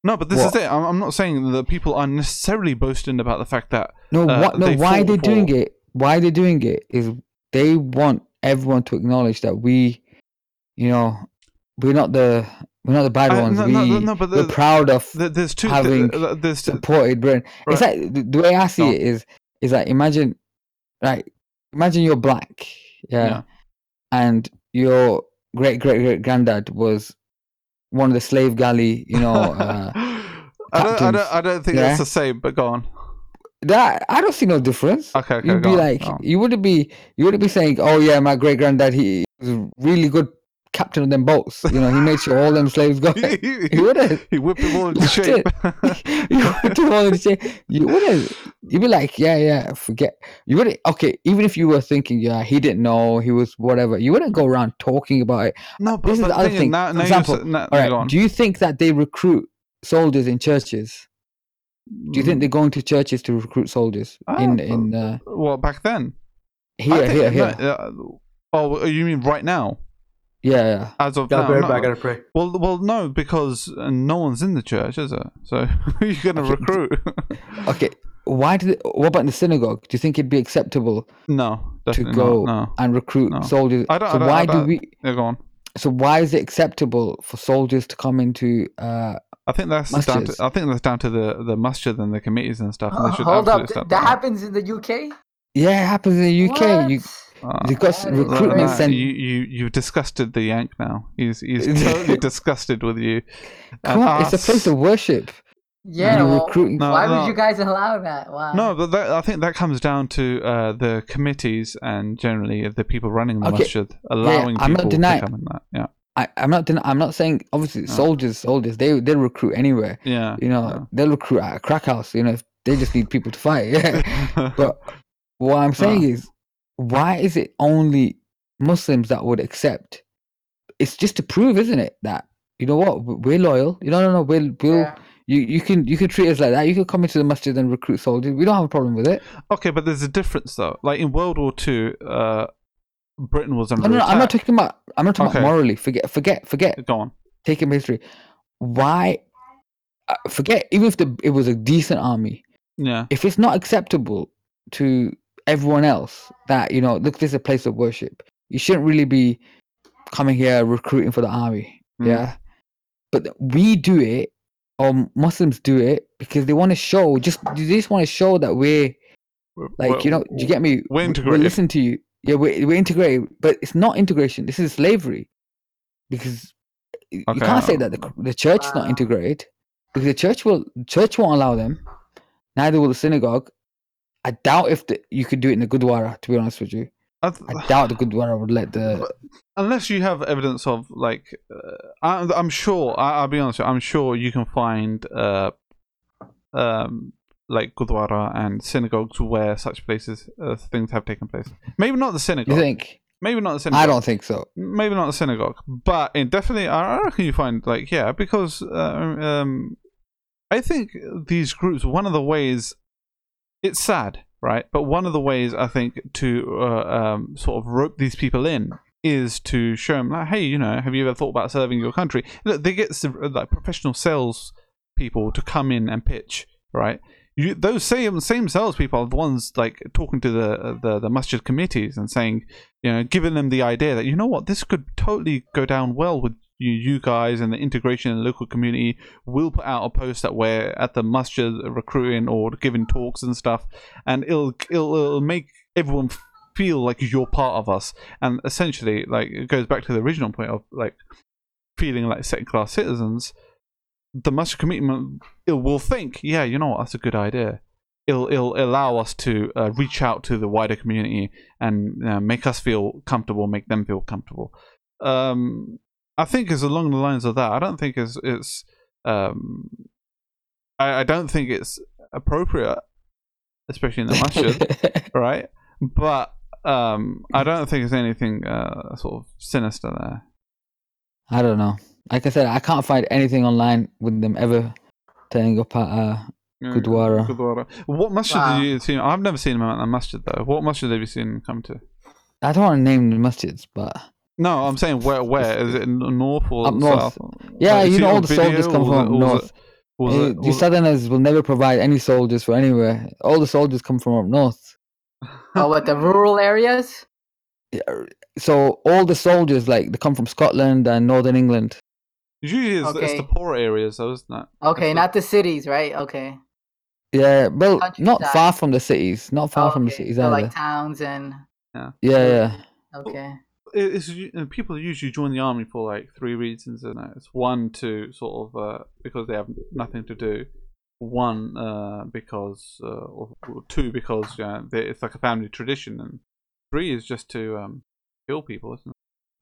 No, but this What? is it. I'm, I'm not saying that people are necessarily boasting about the fact that No, Uh, what? No, why they're doing it? Why they're doing it is they want everyone to acknowledge that we, you know, we're not the we're not the bad I- ones. no, we no, no, but we're the- proud of th- there's two. having th- th- there's supported Britain. It's like the, the way I see it is is like imagine, like imagine you're black, yeah, Yeah. and your great great great granddad was one of the slave galley, you know. Uh, I don't, I don't, I don't think Yeah. that's the same. But go on. that I don't see no difference. Okay, okay, You'd go be on, like, you wouldn't be, you wouldn't be saying, "Oh yeah, my great granddad, he was a really good captain of them boats. You know, he made sure all them slaves got." he, you wouldn't. he whipped them all into shape. you would do all the shit. You wouldn't. You'd be like, yeah, yeah, forget. You wouldn't. Okay, even if you were thinking, yeah, he didn't know, he was whatever. You wouldn't go around talking about it. no, but, This is the other thing thing. Now, now example, now, All right. Do you think that they recruit soldiers in churches? Do you think they're going to churches to recruit soldiers Ah, in in uh, Well, back then. Here, think- here, no, here? uh, oh, you mean right now? Yeah, yeah. As of Gotta now? be no. back. Gotta pray. Well, well, no, because uh, no one's in the church, is it? So who are you going to Okay, recruit? Okay. Why did? What about in the synagogue? Do you think it'd be acceptable no, to go not. No, and recruit no. soldiers? I don't- so I don't- why I do don't- we? yeah, go on. So why is it acceptable for soldiers to come into? Uh, I think that's down to. I think that's down to the the masjid and the committees and stuff. And they should Hold up, absolutely th- step that happens in the UK. yeah, it happens in the UK. What? Uh, you got That is recruitment Nah, crazy. cent- you you you disgusted the Yank now. He's he's totally disgusted with you. Come on, it's a place of worship. Yeah, well, recruiting- No, why no. would you guys allow that? Wow. No, but that, I think that comes down to uh, the committees and generally the people running the Okay. masjid allowing I'm not people denying- to come in that. Yeah, I, I'm not. den- I'm not saying obviously No. soldiers, soldiers. They they recruit anywhere. yeah. You know, yeah. they'll recruit at a crack house. You know, if they just need people to fight. Yeah. But what I'm saying Uh. is, why is it only Muslims that would accept? It's just to prove, isn't it, that you know what we're loyal. You know, no, no, we'll, we'll. Yeah. You, you can you can treat us like that. You can come into the masjid and recruit soldiers. We don't have a problem with it. okay, but there's a difference though. Like in World War Two, uh, Britain was under No, no, no, I'm not talking about. I'm not talking Okay. about morally. Forget, forget, forget. Go on. Taking history. Why? uh, Forget. Even if the it was a decent army, Yeah. if it's not acceptable to everyone else that you know look this is a place of worship you shouldn't really be coming here recruiting for the army Mm. Yeah, but we do it, or Muslims do it because they want to show. Just they just want to show that we're like Well, you know. Do you get me? we're integrated. We listen to you. Yeah, we're, we're integrated, but it's not integration. This is slavery, because y- you can't say that the, the church is not Wow. integrated because the church will church won't allow them. Neither will the synagogue. I doubt if the, you could do it in the Gurdwara. To be honest with you, I th- I doubt the Gurdwara would let the. unless you have evidence of like uh, I, i'm sure I, i'll be honest with you, i'm sure you can find uh um like gurdwara and synagogues where such places uh, things have taken place maybe not the You synagogue think? maybe not the synagogue I don't think so. maybe not the synagogue but it definitely i I reckon you find like yeah because uh, um i think these groups one of the ways it's sad right? But one of the ways i think to uh, um, sort of rope these people in is to show them like hey you know have you ever thought about serving your country? Look, they get like professional sales people to come in and pitch right? You, those same same salespeople are the ones like talking to the, the the masjid committees and saying, you know, giving them the idea that you know what? This could totally go down well with you, you guys and the integration in the local community. We'll put out a post that we're at the masjid recruiting or giving talks and stuff, and it'll it'll, it'll make everyone feel like you're part of us. And essentially, like it goes back to the original point of like feeling like second class citizens the masjid committee it will think, yeah, you know what, that's a good idea. It'll, it'll allow us to uh, reach out to the wider community and uh, make us feel comfortable, make them feel comfortable. Um, I think it's along the lines of that. I don't think it's it's. Um, I, I don't think it's appropriate, especially in the masjid, right? But um, I don't think there's anything uh, sort of sinister there. I don't know. Like I said, I can't find anything online with them ever turning up at. Uh, Yeah, Gurdwara. Gurdwara. What masjid Wow. did you see? I've never seen him at a masjid though. What masjid have you seen him come to? I don't want to name the masjids, but No, I'm saying where? Where is it? In the north or Up north. south? Yeah, Like, you know all the soldiers come from it- or was north. it- was uh, it- you it- Southerners will never provide any soldiers for anywhere. All the soldiers come from up north. Oh, what the rural areas? Yeah, So all the soldiers, like they come from Scotland and Northern England. Usually it's, it's the Okay. poorer areas, though, isn't it? Okay, It's not the cities, right? Okay. Yeah, well, not Countryside. far from the cities. Not far from the cities so either. like towns and yeah, yeah. okay. It- it's uh, people usually join the army for like three reasons, it? It's one to sort of uh, because they have nothing to do. One uh, because uh, or, or two because uh, they, it's like a family tradition, and three is just to um, kill people, isn't it?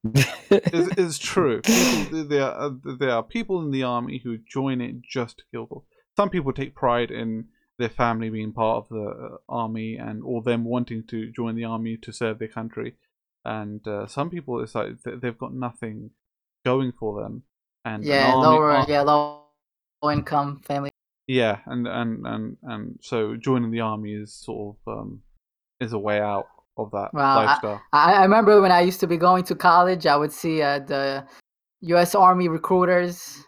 It's, it's true. People, there are there are people in the army who join it just to kill people. Some people take pride in their family being part of the uh, army and or them wanting to join the army to serve their country. And uh, some people, it's like they've got nothing going for them. And Yeah, army- lower ar- yeah, low income family. yeah, and, and and and so joining the army is sort of um, is a way out of that Wow, lifestyle. I, I remember when I used to be going to college, I would see uh, the U.S. Army recruiters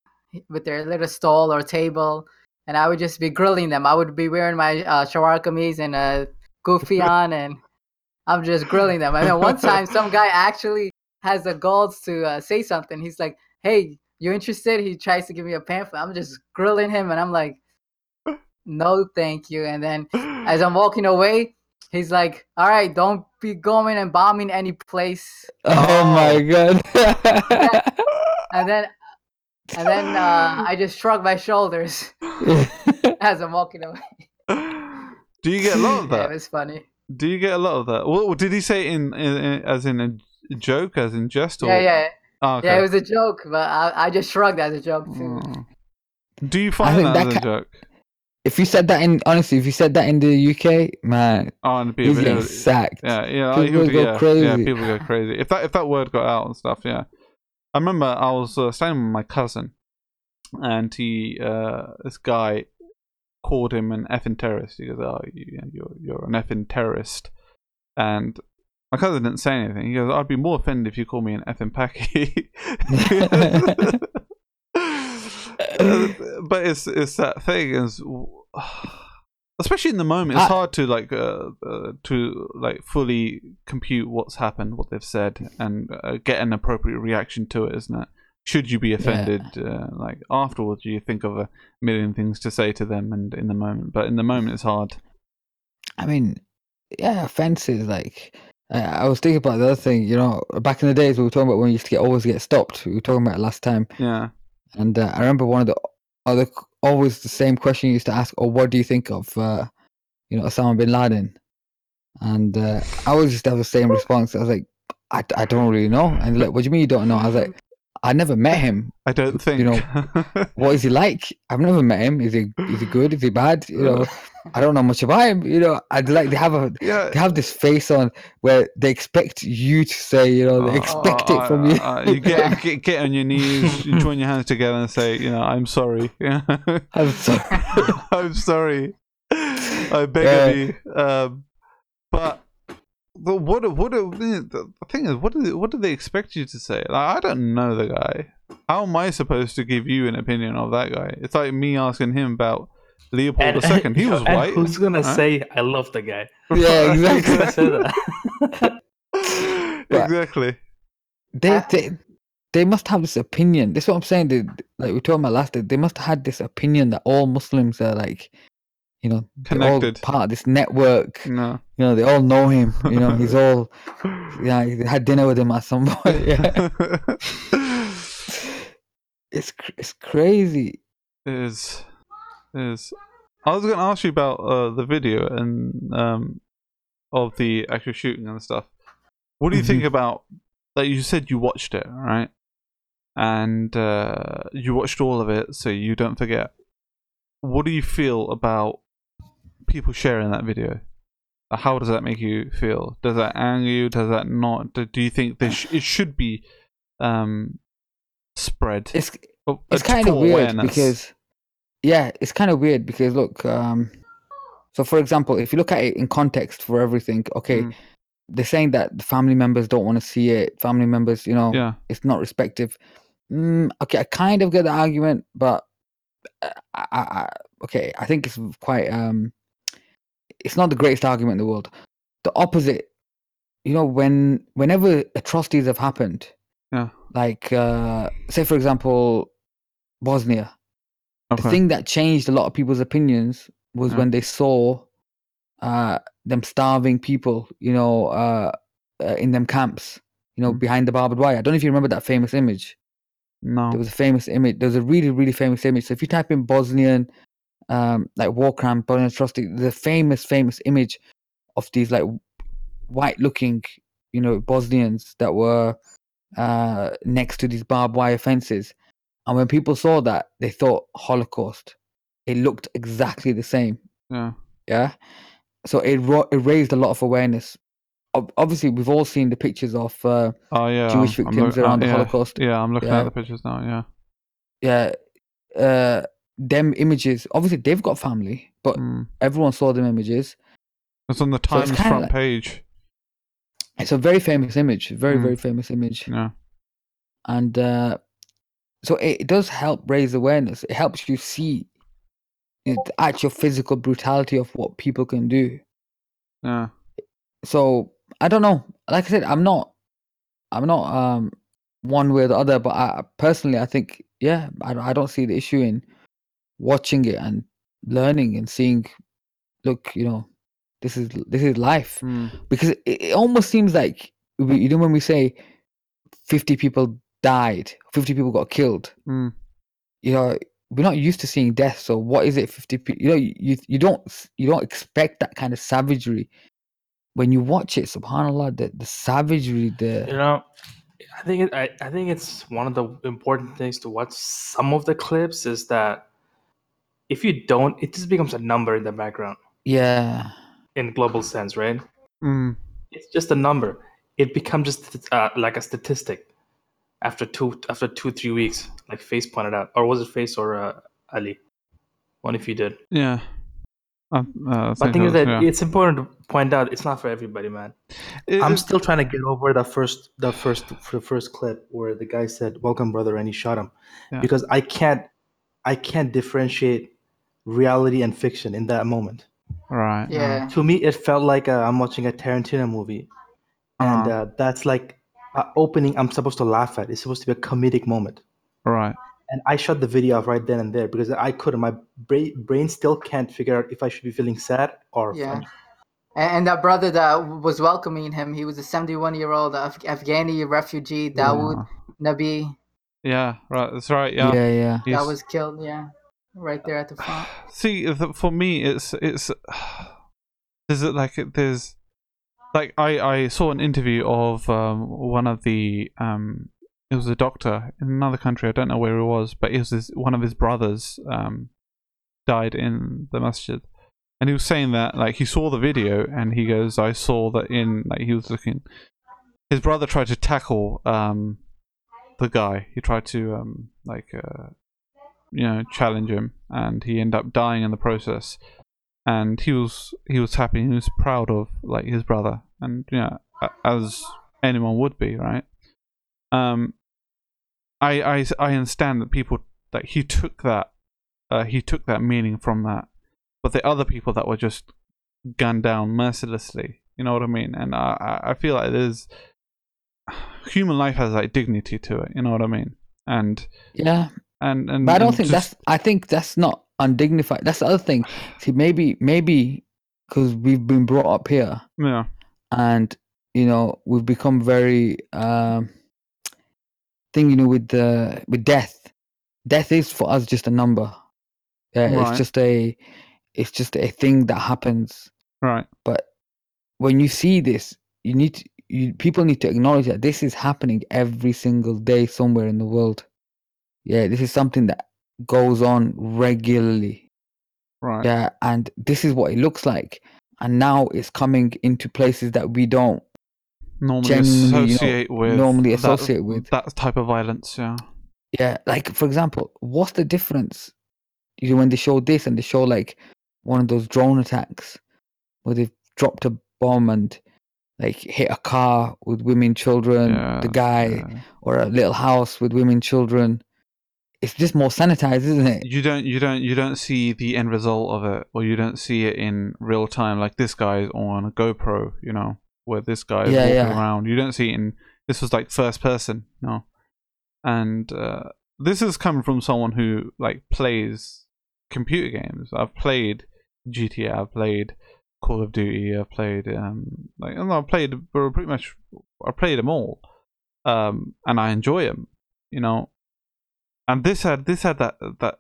with their little stall or table, and I would just be grilling them. I would be wearing my uh, shalwar kameez and a kufi on, and I'm just grilling them. And then one time, some guy actually has the balls to uh, say something. He's like, "Hey, you interested?" He tries to give me a pamphlet. I'm just grilling him, and I'm like, "No, thank you." And then as I'm walking away, he's like, "All right, don't be going and bombing any place." oh my god. And then, and then uh, I just shrug my shoulders as I'm walking away. Do you get a lot of Yeah, that? it was funny. Do you get a lot of that? Well, did he say in, in, in as in a joke, as in jest, or Yeah, yeah, Oh, okay. yeah. It was a joke, but I, I just shrugged as a joke too. Oh. Do you find think that, that as a joke? if you said that in honestly, if you said that in the UK, man, Oh, and be a he's bit getting of- sacked. yeah, yeah, People would, would go yeah, yeah, people go crazy. If that if that word got out and stuff, yeah. I remember I was uh, staying with my cousin, and he, uh, this guy, called him an effing terrorist. He goes, "Oh, you, yeah, you're you're an effing terrorist," and my cousin didn't say anything. He goes, "I'd be more offended if you call me an effing Paki." But it's it's that thing is, especially in the moment, it's I- hard to like uh, uh, to like fully compute what's happened, what they've said, and uh, get an appropriate reaction to it, isn't it? Should you be offended? Uh, like afterwards, you think of a million things to say to them, and in the moment, but in the moment, it's hard. I mean, yeah, offenses. Like, I, I was thinking about the other thing. You know, back in the days we were talking about when you used to get always get stopped. We were talking about it last time, Yeah, and uh, I remember one of the other always the same question you used to ask. Or what do you think of, uh, you know, Osama bin Laden? And uh, I always used to have the same response. I was like, I, I don't really know. And like, what do you mean you don't know? I was like, I never met him. I don't think. You know, What is he like? I've never met him. Is he is he good? Is he bad? You know, I don't know much about him. You know, I'd like they have a yeah. they have this face on where they expect you to say, you know, they expect it from you. Uh, you get, get get on your knees, you join your hands together, and say, you know, I'm sorry. I'm sorry. I'm sorry. I beg Yeah. of you. Um, but but what what the thing is, what do they, what do they expect you to say? Like, I don't know the guy. How am I supposed to give you an opinion of that guy? It's like me asking him about Leopold II. He was and white. Who's gonna huh? say I love the guy? Yeah, exactly. exactly. They they they must have this opinion. This is what I'm saying. They, like we talked about last day, they must have had this opinion that all Muslims are like, you know, Connected. part of this network. No. You know, they all know him. You know, he's all yeah. They had dinner with him at some point. Yeah, it's it's crazy. is is I was going to ask you about uh, the video and um of the actual shooting and stuff. What do you think about like you said you watched it, right? And uh you watched all of it so you don't forget. What do you feel about people sharing that video? How does that make you feel? Does that anger you? Does that not? Do, do you think this sh- it should be um spread? It's Oh, it's kind of weird awareness. because yeah it's kind of weird because look um so for example if you look at it in context for everything okay Mm. they're saying that the family members don't want to see it family members you know yeah, it's not respective mm, okay i kind of get the argument but uh, I, I, I okay i think it's quite um it's not the greatest argument in the world the opposite you know when whenever atrocities have happened Yeah. like uh say for example bosnia okay. the thing that changed a lot of people's opinions was Yeah. when they saw uh them starving people you know uh, uh in them camps you know Mm. behind the barbed wire i don't know if you remember that famous image no. there was a famous image there's a really really famous image so if you type in bosnian um like war crime bosnian atrocity the famous famous image of these like white looking you know bosnians that were uh next to these barbed wire fences and when people saw that they thought holocaust it looked exactly the same yeah. yeah so it, ro- it raised a lot of awareness Ob- obviously we've all seen the pictures of uh Oh yeah. Jewish I'm- I'm victims look- around uh, the yeah, Holocaust. Yeah, I'm looking Yeah. at the pictures now. Yeah. yeah uh them images obviously they've got family but Mm. everyone saw them images It's on the Times kinda front like- page. it's a very famous image very Mm. very famous image Yeah. and uh so it, it does help raise awareness it helps you see you know, the actual physical brutality of what people can do Yeah. so i don't know like i said i'm not i'm not um one way or the other but i personally i think yeah i, I don't see the issue in watching it and learning and seeing look you know this is this is life Mm. because it, it almost seems like we, you know when we say 50 people died 50 people got killed Mm. you know we're not used to seeing death so what is it 50 people you know you you don't you don't expect that kind of savagery when you watch it subhanallah the, the savagery the You know, I think it, I, I think it's one of the important things to watch some of the clips is that if you don't, it just becomes a number in the background yeah in global sense, right? Mm. It's just a number. It becomes just uh, like a statistic after two after two three weeks, like Face pointed out, or was it Face or uh, Ali? One if you did. Yeah. Uh, uh, But the thing is that yeah. it's important to point out it's not for everybody, man. It- I'm still trying to get over the first the first the first clip where the guy said "Welcome, brother," and he shot him Yeah. because I can't I can't differentiate reality and fiction in that moment. right. Yeah. To me, it felt like uh, I'm watching a Tarantino movie, and Uh-huh. uh, that's like uh, opening. I'm supposed to laugh at. It's supposed to be a comedic moment. Right. and I shut the video off right then and there because I couldn't. My brain brain still can't figure out if I should be feeling sad or Yeah. funny. And, and that brother that was welcoming him, he was a 71 year old Af- Afghani refugee, Dawood Yeah. Nabi, Yeah. Right. That's right. Yeah. yeah, yeah. that was killed. Yeah, right there at the front. See, for me, it's it's there's a- like there's like I I saw an interview of um one of the um it was a doctor in another country I don't know where he was but it was his, one of his brothers um died in the masjid. And he was saying that like he saw the video and he goes I saw that in like he was looking. His brother tried to tackle um the guy. He tried to um like uh you know challenge him and he ended up dying in the process. And he was he was happy he was proud of like his brother and you know as anyone would be right? Um i i, I understand that people that he took that uh, he took that meaning from that but the other people that were just gunned down mercilessly you know what i mean? And i i I feel like there's human life has like dignity to it you know what i mean? And Yeah, and and but I don't and think just- that's. I think that's not undignified. That's the other thing. See, maybe, maybe because we've been brought up here, yeah and you know we've become very um thing. You know, with the with death, death is for us just a number. Yeah, Right. it's just a, it's just a thing that happens. right But when you see this, you need to, you, people need to acknowledge that this is happening every single day somewhere in the world. Yeah, this is something that goes on regularly. right Yeah, and this is what it looks like. And now it's coming into places that we don't normally genuinely, you know, associate with normally that- with. that type of violence. Yeah, Yeah, like for example, what's the difference? You know, when they show this and they show like one of those drone attacks where they've dropped a bomb and like hit a car with women, children, yeah the guy, yeah. or a little house with women, children. It's just more sanitized, isn't it? You don't, you don't, you don't see the end result of it, or you don't see it in real time. Like this guy's on a GoPro, you know, where this guy is Yeah, walking yeah. around. You don't see it in. This was like first person, no, and uh, this is coming from someone who like plays computer games. I've played GTA. I've played Call of Duty. I've played um like and I've played pretty much. I played them all, um, and I enjoy them. You know, and this had this had that that.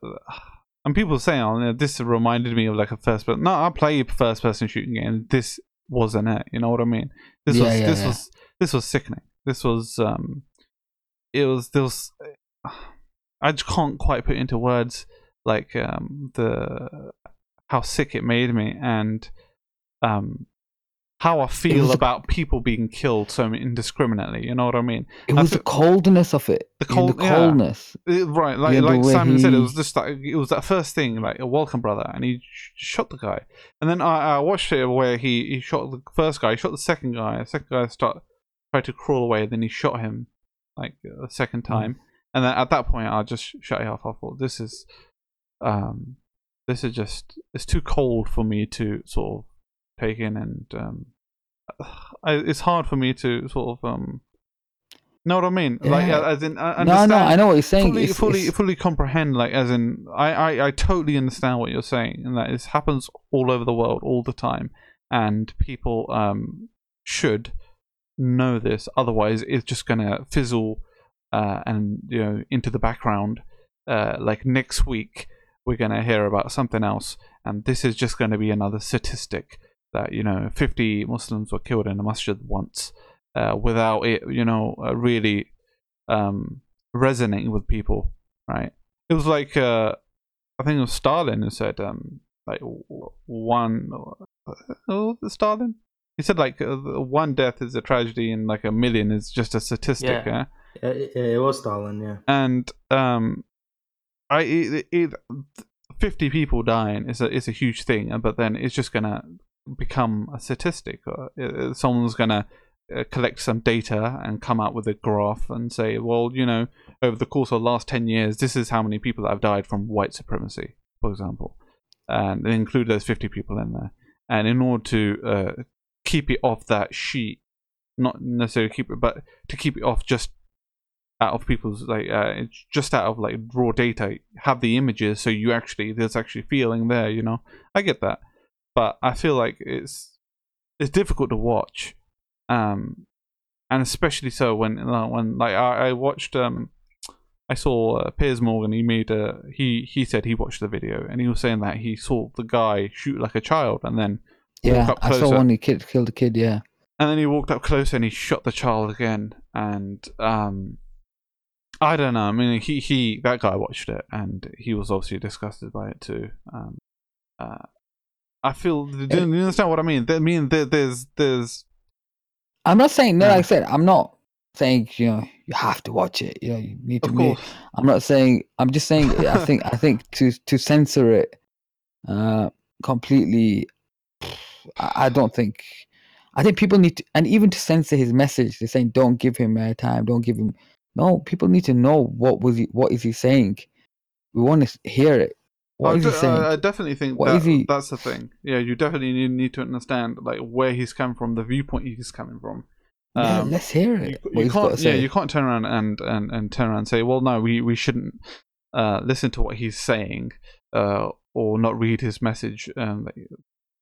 And people saying, "Oh, this reminded me of like a first person." No, I play first person shooting game. This wasn't it. You know what I mean? This Yeah, was yeah, this yeah. was this was sickening. This was um, it was was. I just can't quite put into words like um the how sick it made me and um how I feel was a- about people being killed so indiscriminately. You know what I mean? It was the coldness of it. The cold- the coldness. Uh, Right, like Yeah, like Simon said, it was just like it was that first thing, like a welcome brother, and he sh- shot the guy, and then I, I watched it where he, he shot the first guy, he shot the second guy, the second guy start tried to crawl away, then he shot him like a second Mm. time, and then at that point I just shut it off. I thought this is, um, this is just it's too cold for me to sort of take in, and um, I, it's hard for me to sort of um. Know what I mean? Like, as in, I No, no, I know what you're saying. fully, It's- fully, it's- fully comprehend. Like, as in, I, I, I totally understand what you're saying, and that this happens all over the world all the time, and people um should know this. Otherwise, it's just gonna fizzle, uh, and you know, into the background. Uh, like next week, we're gonna hear about something else, and this is just gonna be another statistic that you know, 50 Muslims were killed in a masjid once, uh, without it, you know, uh, really um, resonating with people, right? It was like uh, I think it was Stalin who said um, like one oh Stalin. He said like uh, one death is a tragedy and like a million is just a statistic. Yeah. Yeah. It, it was Stalin, yeah. And um, I it, it, fifty people dying is a is a huge thing, but then it's just gonna become a statistic. Uh, someone's gonna uh, collect some data and come out with a graph and say, well, you know, over the course of the last 10 years, this is how many people have died from white supremacy, for example. And include those 50 people in there. And in order to uh, keep it off that sheet, not necessarily keep it, but to keep it off just out of people's like uh, just out of like raw data have the images so you actually there's actually feeling there you know i get that but i feel like it's it's difficult to watch um and especially so when when like I, I watched um I saw uh, Piers Morgan. He made a he he said he watched the video and he was saying that he saw the guy shoot like a child and then Yeah, up I saw one. He kid, killed a kid. Yeah. and then he walked up closer and he shot the child again and um I don't know. I mean, he he that guy watched it and he was obviously disgusted by it too. Um, uh, I feel. Do you do you understand what I mean? I mean, there, there's there's I'm not saying no. Like I said, I'm not saying you know you have to watch it. You know, you need to. course I'm not saying. I'm just saying. I think. I think to to censor it, uh, completely. I, I don't think. I think people need to, and even to censor his message. They're saying don't give him airtime. Don't give him. No, people need to know what was he. What is he saying? We want to hear it. What I, is he de- saying? I, I definitely think that, he- that's the thing. Yeah, you definitely need, need to understand like where he's come from, the viewpoint he's coming from. yeah, Um, let's hear it. what you can't yeah you can't turn around and, and, and turn around and say well no we, we shouldn't uh, listen to what he's saying uh, or not read his message um, that,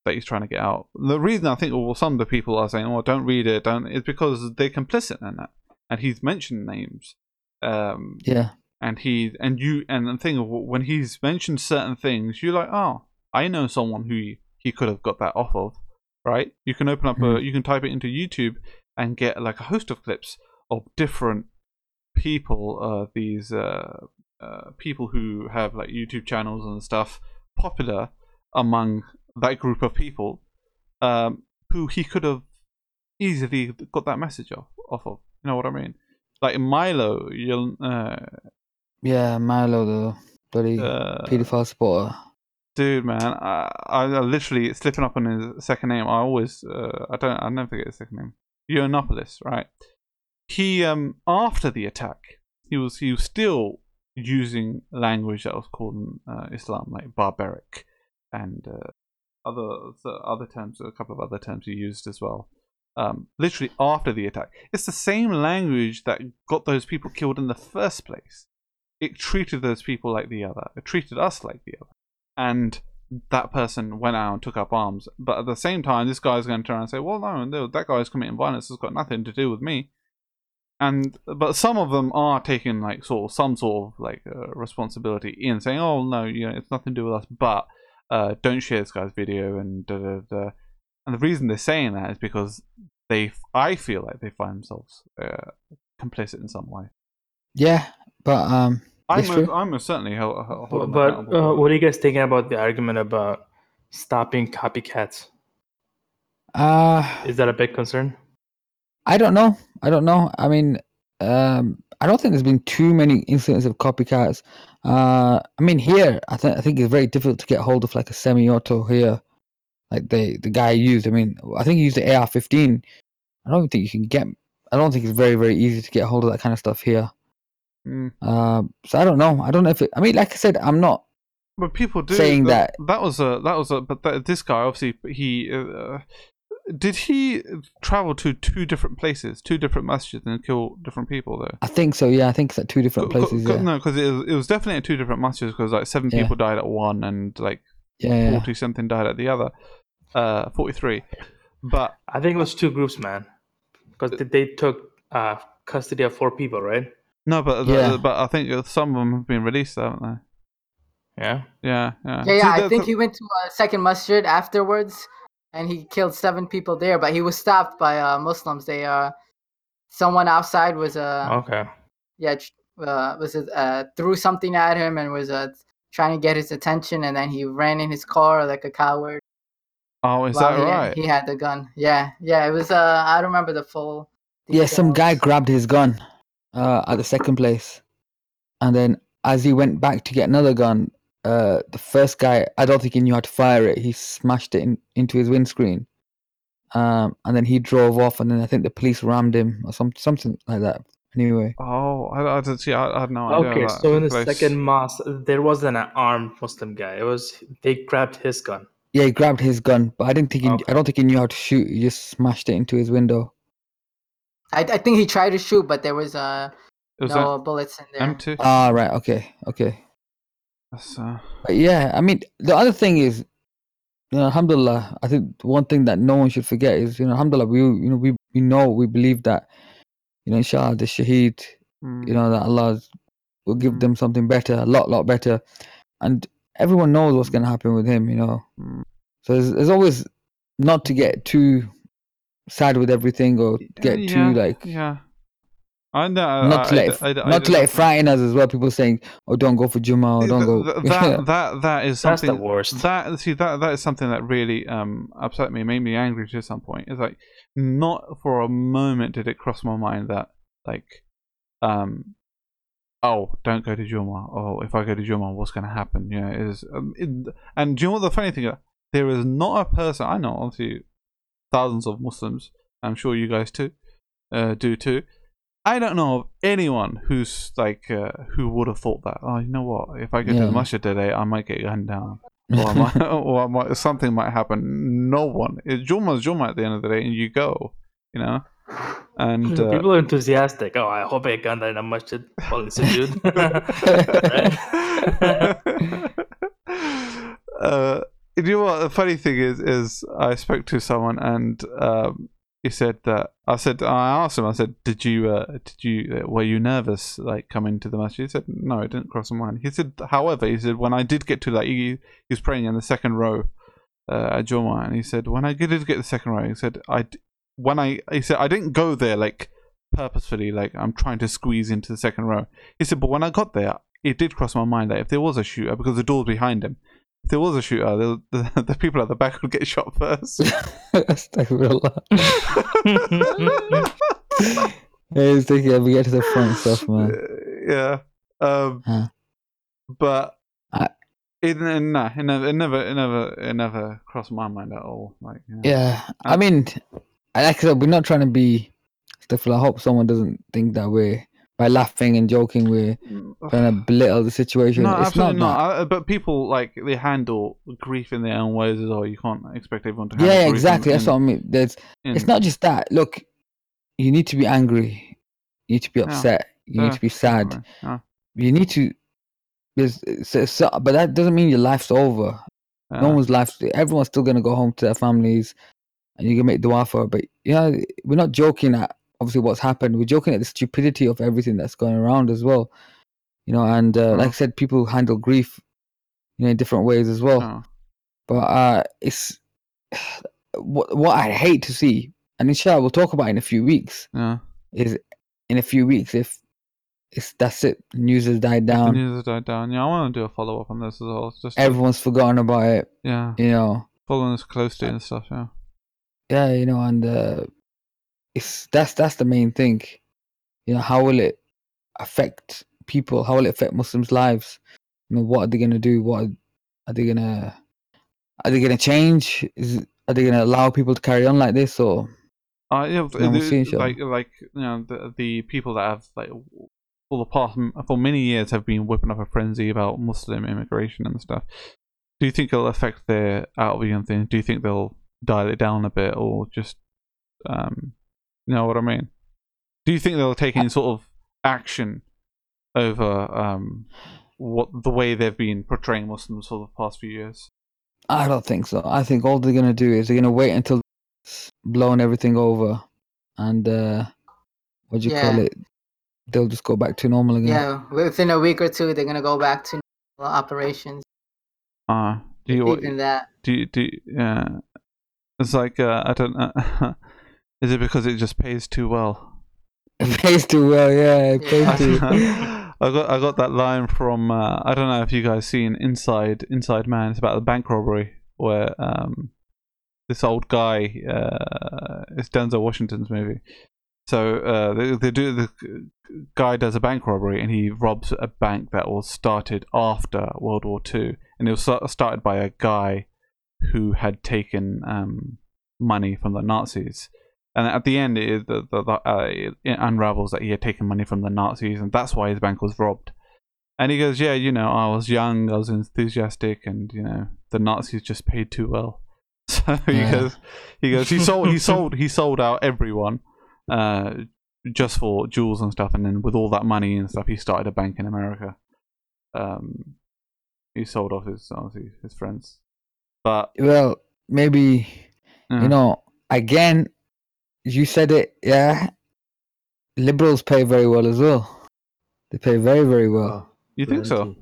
that he's trying to get out the reason I think well some of the people are saying well don't read it don't is because they're complicit in that and he's mentioned names um, yeah. And he and you and the thing of when he's mentioned certain things you're like oh I know someone who he, could have got that off of right? You can open up a Mhm. you can type it into YouTube and get like a host of clips of different people uh these uh, uh people who have like YouTube channels and stuff popular among that group of people um who he could have easily got that message off off of. You know what I mean? Like Milo you'll uh Yeah, Milo, the bloody uh, paedophile supporter. dude, man, I, I literally slipping up on his second name. I always, uh, I don't, I never forget his second name. Yiannopoulos, right? He, um, after the attack, he was he was still using language that was called in uh, Islam like barbaric, and uh, other other terms, a couple of other terms he used as well. Um, literally after the attack, it's the same language that got those people killed in the first place. It treated those people like the other. It treated us like the other and that person went out and took up arms. But at the same time, this guy's going to turn around and say, "Well, no, no, that guy's committing violence It's got nothing to do with me." And but some of them are taking like sort of some sort of like uh, responsibility in saying, "Oh no, you know, it's nothing to do with us." But uh, don't share this guy's video and da da da. And the reason they're saying that is because they, I feel like they find themselves uh, complicit in some way. Yeah, but um, I'm, That's true. I'm certainly held, held But, but uh, what are you guys thinking about the argument about stopping copycats? uh, Is that a big concern? I don't know. I don't know. I mean, um, I don't think there's been too many incidents of copycats. Uh, I mean, here, I think I think it's very difficult to get hold of like a semi-auto here, like the the guy used. I mean, I think he used the AR-15. I don't think you can get. I don't think it's very very easy to get hold of that kind of stuff here. Mm. Uh, so I don't know. I don't know if it. I mean, like I said, I'm not. But people do saying that. that- That was a that was a. But that, this guy obviously he uh, did he travel to two different places, two different masjids, and kill different people there. I think so. Yeah, I think it's at two different Co- co- places. co- Yeah, No, because it was, it was definitely at two different masjids because like seven Yeah. people died at one and like yeah, yeah. forty something died at the other. Uh, forty three. But I think it was two groups, man, because they, they took uh, custody of four people, right? No, but the- Yeah. but I think some of them have been released, haven't they? Yeah. Yeah, yeah. Yeah, See, yeah. I think the- he went to a second masjid afterwards, and he killed seven people there. But he was stopped by uh, Muslims. They uh, someone outside was uh, Okay. yeah, uh, was uh, threw something at him and was uh, trying to get his attention, and then he ran in his car like a coward. Oh, is that he, right? He had the gun. Yeah, yeah. It was. Uh, I don't remember the full. Yeah, some guy grabbed his gun uh, at the second place, and then as he went back to get another gun, uh, the first guy I don't think he knew how to fire it. He smashed it in, into his windscreen, um, and then he drove off. And then I think the police rammed him or some something like that. Anyway, Oh, I, I didn't see. I, I had no idea. Okay, so in the place. second mass, there wasn't an armed Muslim guy. It was they grabbed his gun. yeah, he grabbed his gun, but I didn't think he. Okay. I don't think he knew how to shoot. He just smashed it into his window. I, I think he tried to shoot, but there was uh was no bullets in there. that M2. Ah, right. Okay. Okay. That's, uh, But yeah, I mean, the other thing is, you know, alhamdulillah, I think one thing that no one should forget is, you know, alhamdulillah, we, you know, we, we know, we believe that, you know, inshallah, the shaheed, mm, you know, that Allah will give Mm. them something better, a lot, lot better. And everyone knows what's going to happen with him, you know. mm. So there's, there's always not to get too sad with everything or get yeah, too like yeah. I know. not to I- let I- I- I- not to I- let it frighten us as well. People saying, "Oh, don't go for Juma, or don't go." That that that is something. That's something the worst. that see that that is something that really um upset me, made me angry to some point. It's like not for a moment did it cross my mind that like um oh don't go to Juma oh if I go to Juma what's going to happen you know is um, it, and do you know what the funny thing is there is not a person I know obviously thousands of Muslims I'm sure you guys too uh, do too I don't know of anyone who's like uh, who would have thought that oh you know what if I go to the masjid today I might get gunned down or, I might, or I might, something might happen. No one. It's Juma's Juma at the end of the day, and you go, you know. And uh, People are enthusiastic. Oh, I hope I get that in a masjid. Well, it's a dude. uh, you know what? The funny thing is, is I spoke to someone and um, he said that I said I asked him. I said, "Did you? Uh, did you? Uh, were you nervous like coming to the masjid?" He said, "No, it didn't cross my mind." He said, "However, he said when I did get to that, he, he was praying in the second row uh, at Juma, and he said when I did get the second row, he said I when I he said I didn't go there like purposefully, like I'm trying to squeeze into the second row. He said, but when I got there, it did cross my mind that if there was a shooter, because the door's behind him, if there was a shooter, the, the, the people at the back would get shot first. Astaghfirullah. Yeah, He's thinking we get to the front stuff, man. yeah. Um, Huh. But I- it, nah, it never, it never, it never, it never crossed my mind at all. Like, know. Yeah, I mean, like I said, we're not trying to be stuff. I hope someone doesn't think that we're by laughing and joking we're mm. trying to belittle the situation. No, it's absolutely not. not. that. I, but people like they handle grief in their own ways as well. You can't expect everyone to. Yeah, handle yeah, grief exactly. in- That's what I mean. There's, in- it's not just that. Look, you need to be angry. You need to be Yeah. upset. You Yeah, need to be sad. definitely. Yeah, You need to. There's, so, so, but that doesn't mean your life's over. yeah. No one's life. Everyone's still gonna go home to their families, and you can make dua for. it. But you know, we're not joking at obviously what's happened. We're joking at the stupidity of everything that's going around as well. You know, and uh, like I said, people handle grief, you know, in different ways as well. Yeah. But uh, it's what what I hate to see, and inshallah we'll talk about in a few weeks. yeah. Is in a few weeks if it's that's it. News has died The down. news has died down. Yeah, I want to do a follow up on this as well. It's just Everyone's forgotten about it. yeah, You know. following us closely and stuff. Yeah, yeah you know and uh it's that's that's the main thing you know how will it affect people how will it affect muslims lives you know what are they going to do what are, are they going to are they going to change is are they going to allow people to carry on like this or uh, yeah. Yeah, we'll the- see, like, like you know, the the people that have like for the past for many years have been whipping up a frenzy about Muslim immigration and stuff. Do you think it'll affect their outreach thing? Do you think they'll dial it down a bit, or just um, you know what I mean? Do you think they'll take any sort of action over um what the way they've been portraying Muslims for the past few years? i don't think so i think all they're going to do is they're going to wait until it's blown everything over and uh what do you call it they'll just go back to normal again Yeah, within a week or two, they're gonna go back to normal operations. Uh do you Even that. do you, do you, yeah it's like uh, i don't know is it because it just pays too well? It pays too well yeah it pays too i got i got that line from uh, i don't know if you guys seen inside inside man it's about the bank robbery where um this old guy uh it's denzel washington's movie. So uh they, they do the guy does a bank robbery and he robs a bank that was started after world war two. And it was started by a guy who had taken um, money from the Nazis. And at the end, it, the, the, the, uh, it unravels that he had taken money from the Nazis, and that's why his bank was robbed. And he goes, "Yeah, you know, I was young, I was enthusiastic, and you know, the Nazis just paid too well." So he Yeah. goes, he goes, he sold, he sold, he sold out everyone, uh, just for jewels and stuff, and then with all that money and stuff, he started a bank in America. Um, he sold off his obviously his friends, but Well, maybe uh, you know. Again, you said it. Yeah, liberals pay very well as well. They pay very very well. Oh, you think so?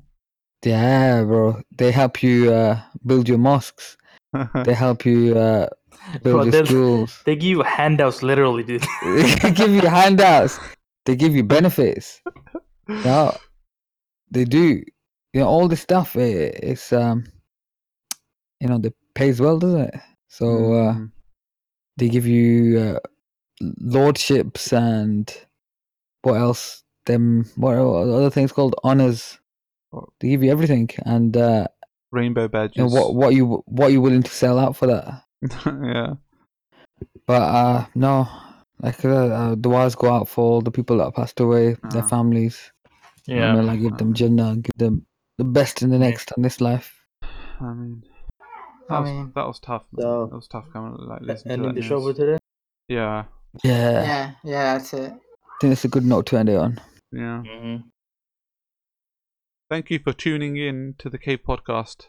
Yeah, bro. They help you uh, build your mosques. They help you uh, build Bro, your they'll- schools. They give you handouts, literally, dude. they give you handouts. They give you benefits. Yeah, they do. You know, all this stuff. It, it's um, you know, they pays well, doesn't it? So uh, Mm. They give you uh, lordships and what else? Them what are other things called honors? They give you everything, and uh, rainbow badges. you know what what you what you willing to sell out for that. yeah. But uh, no, like uh, uh, the wires go out for all the people that passed away, their Ah. families. yeah. and like give them Jannah, give them the best in the next and this life. I mean, that, I was, mean- that was tough. So- that was tough coming like listening Ending that the show for today. Yeah, Yeah, Yeah, yeah, that's it. I think it's a good note to end it on. yeah. Mhm. Thank you for tuning in to the Cave Podcast.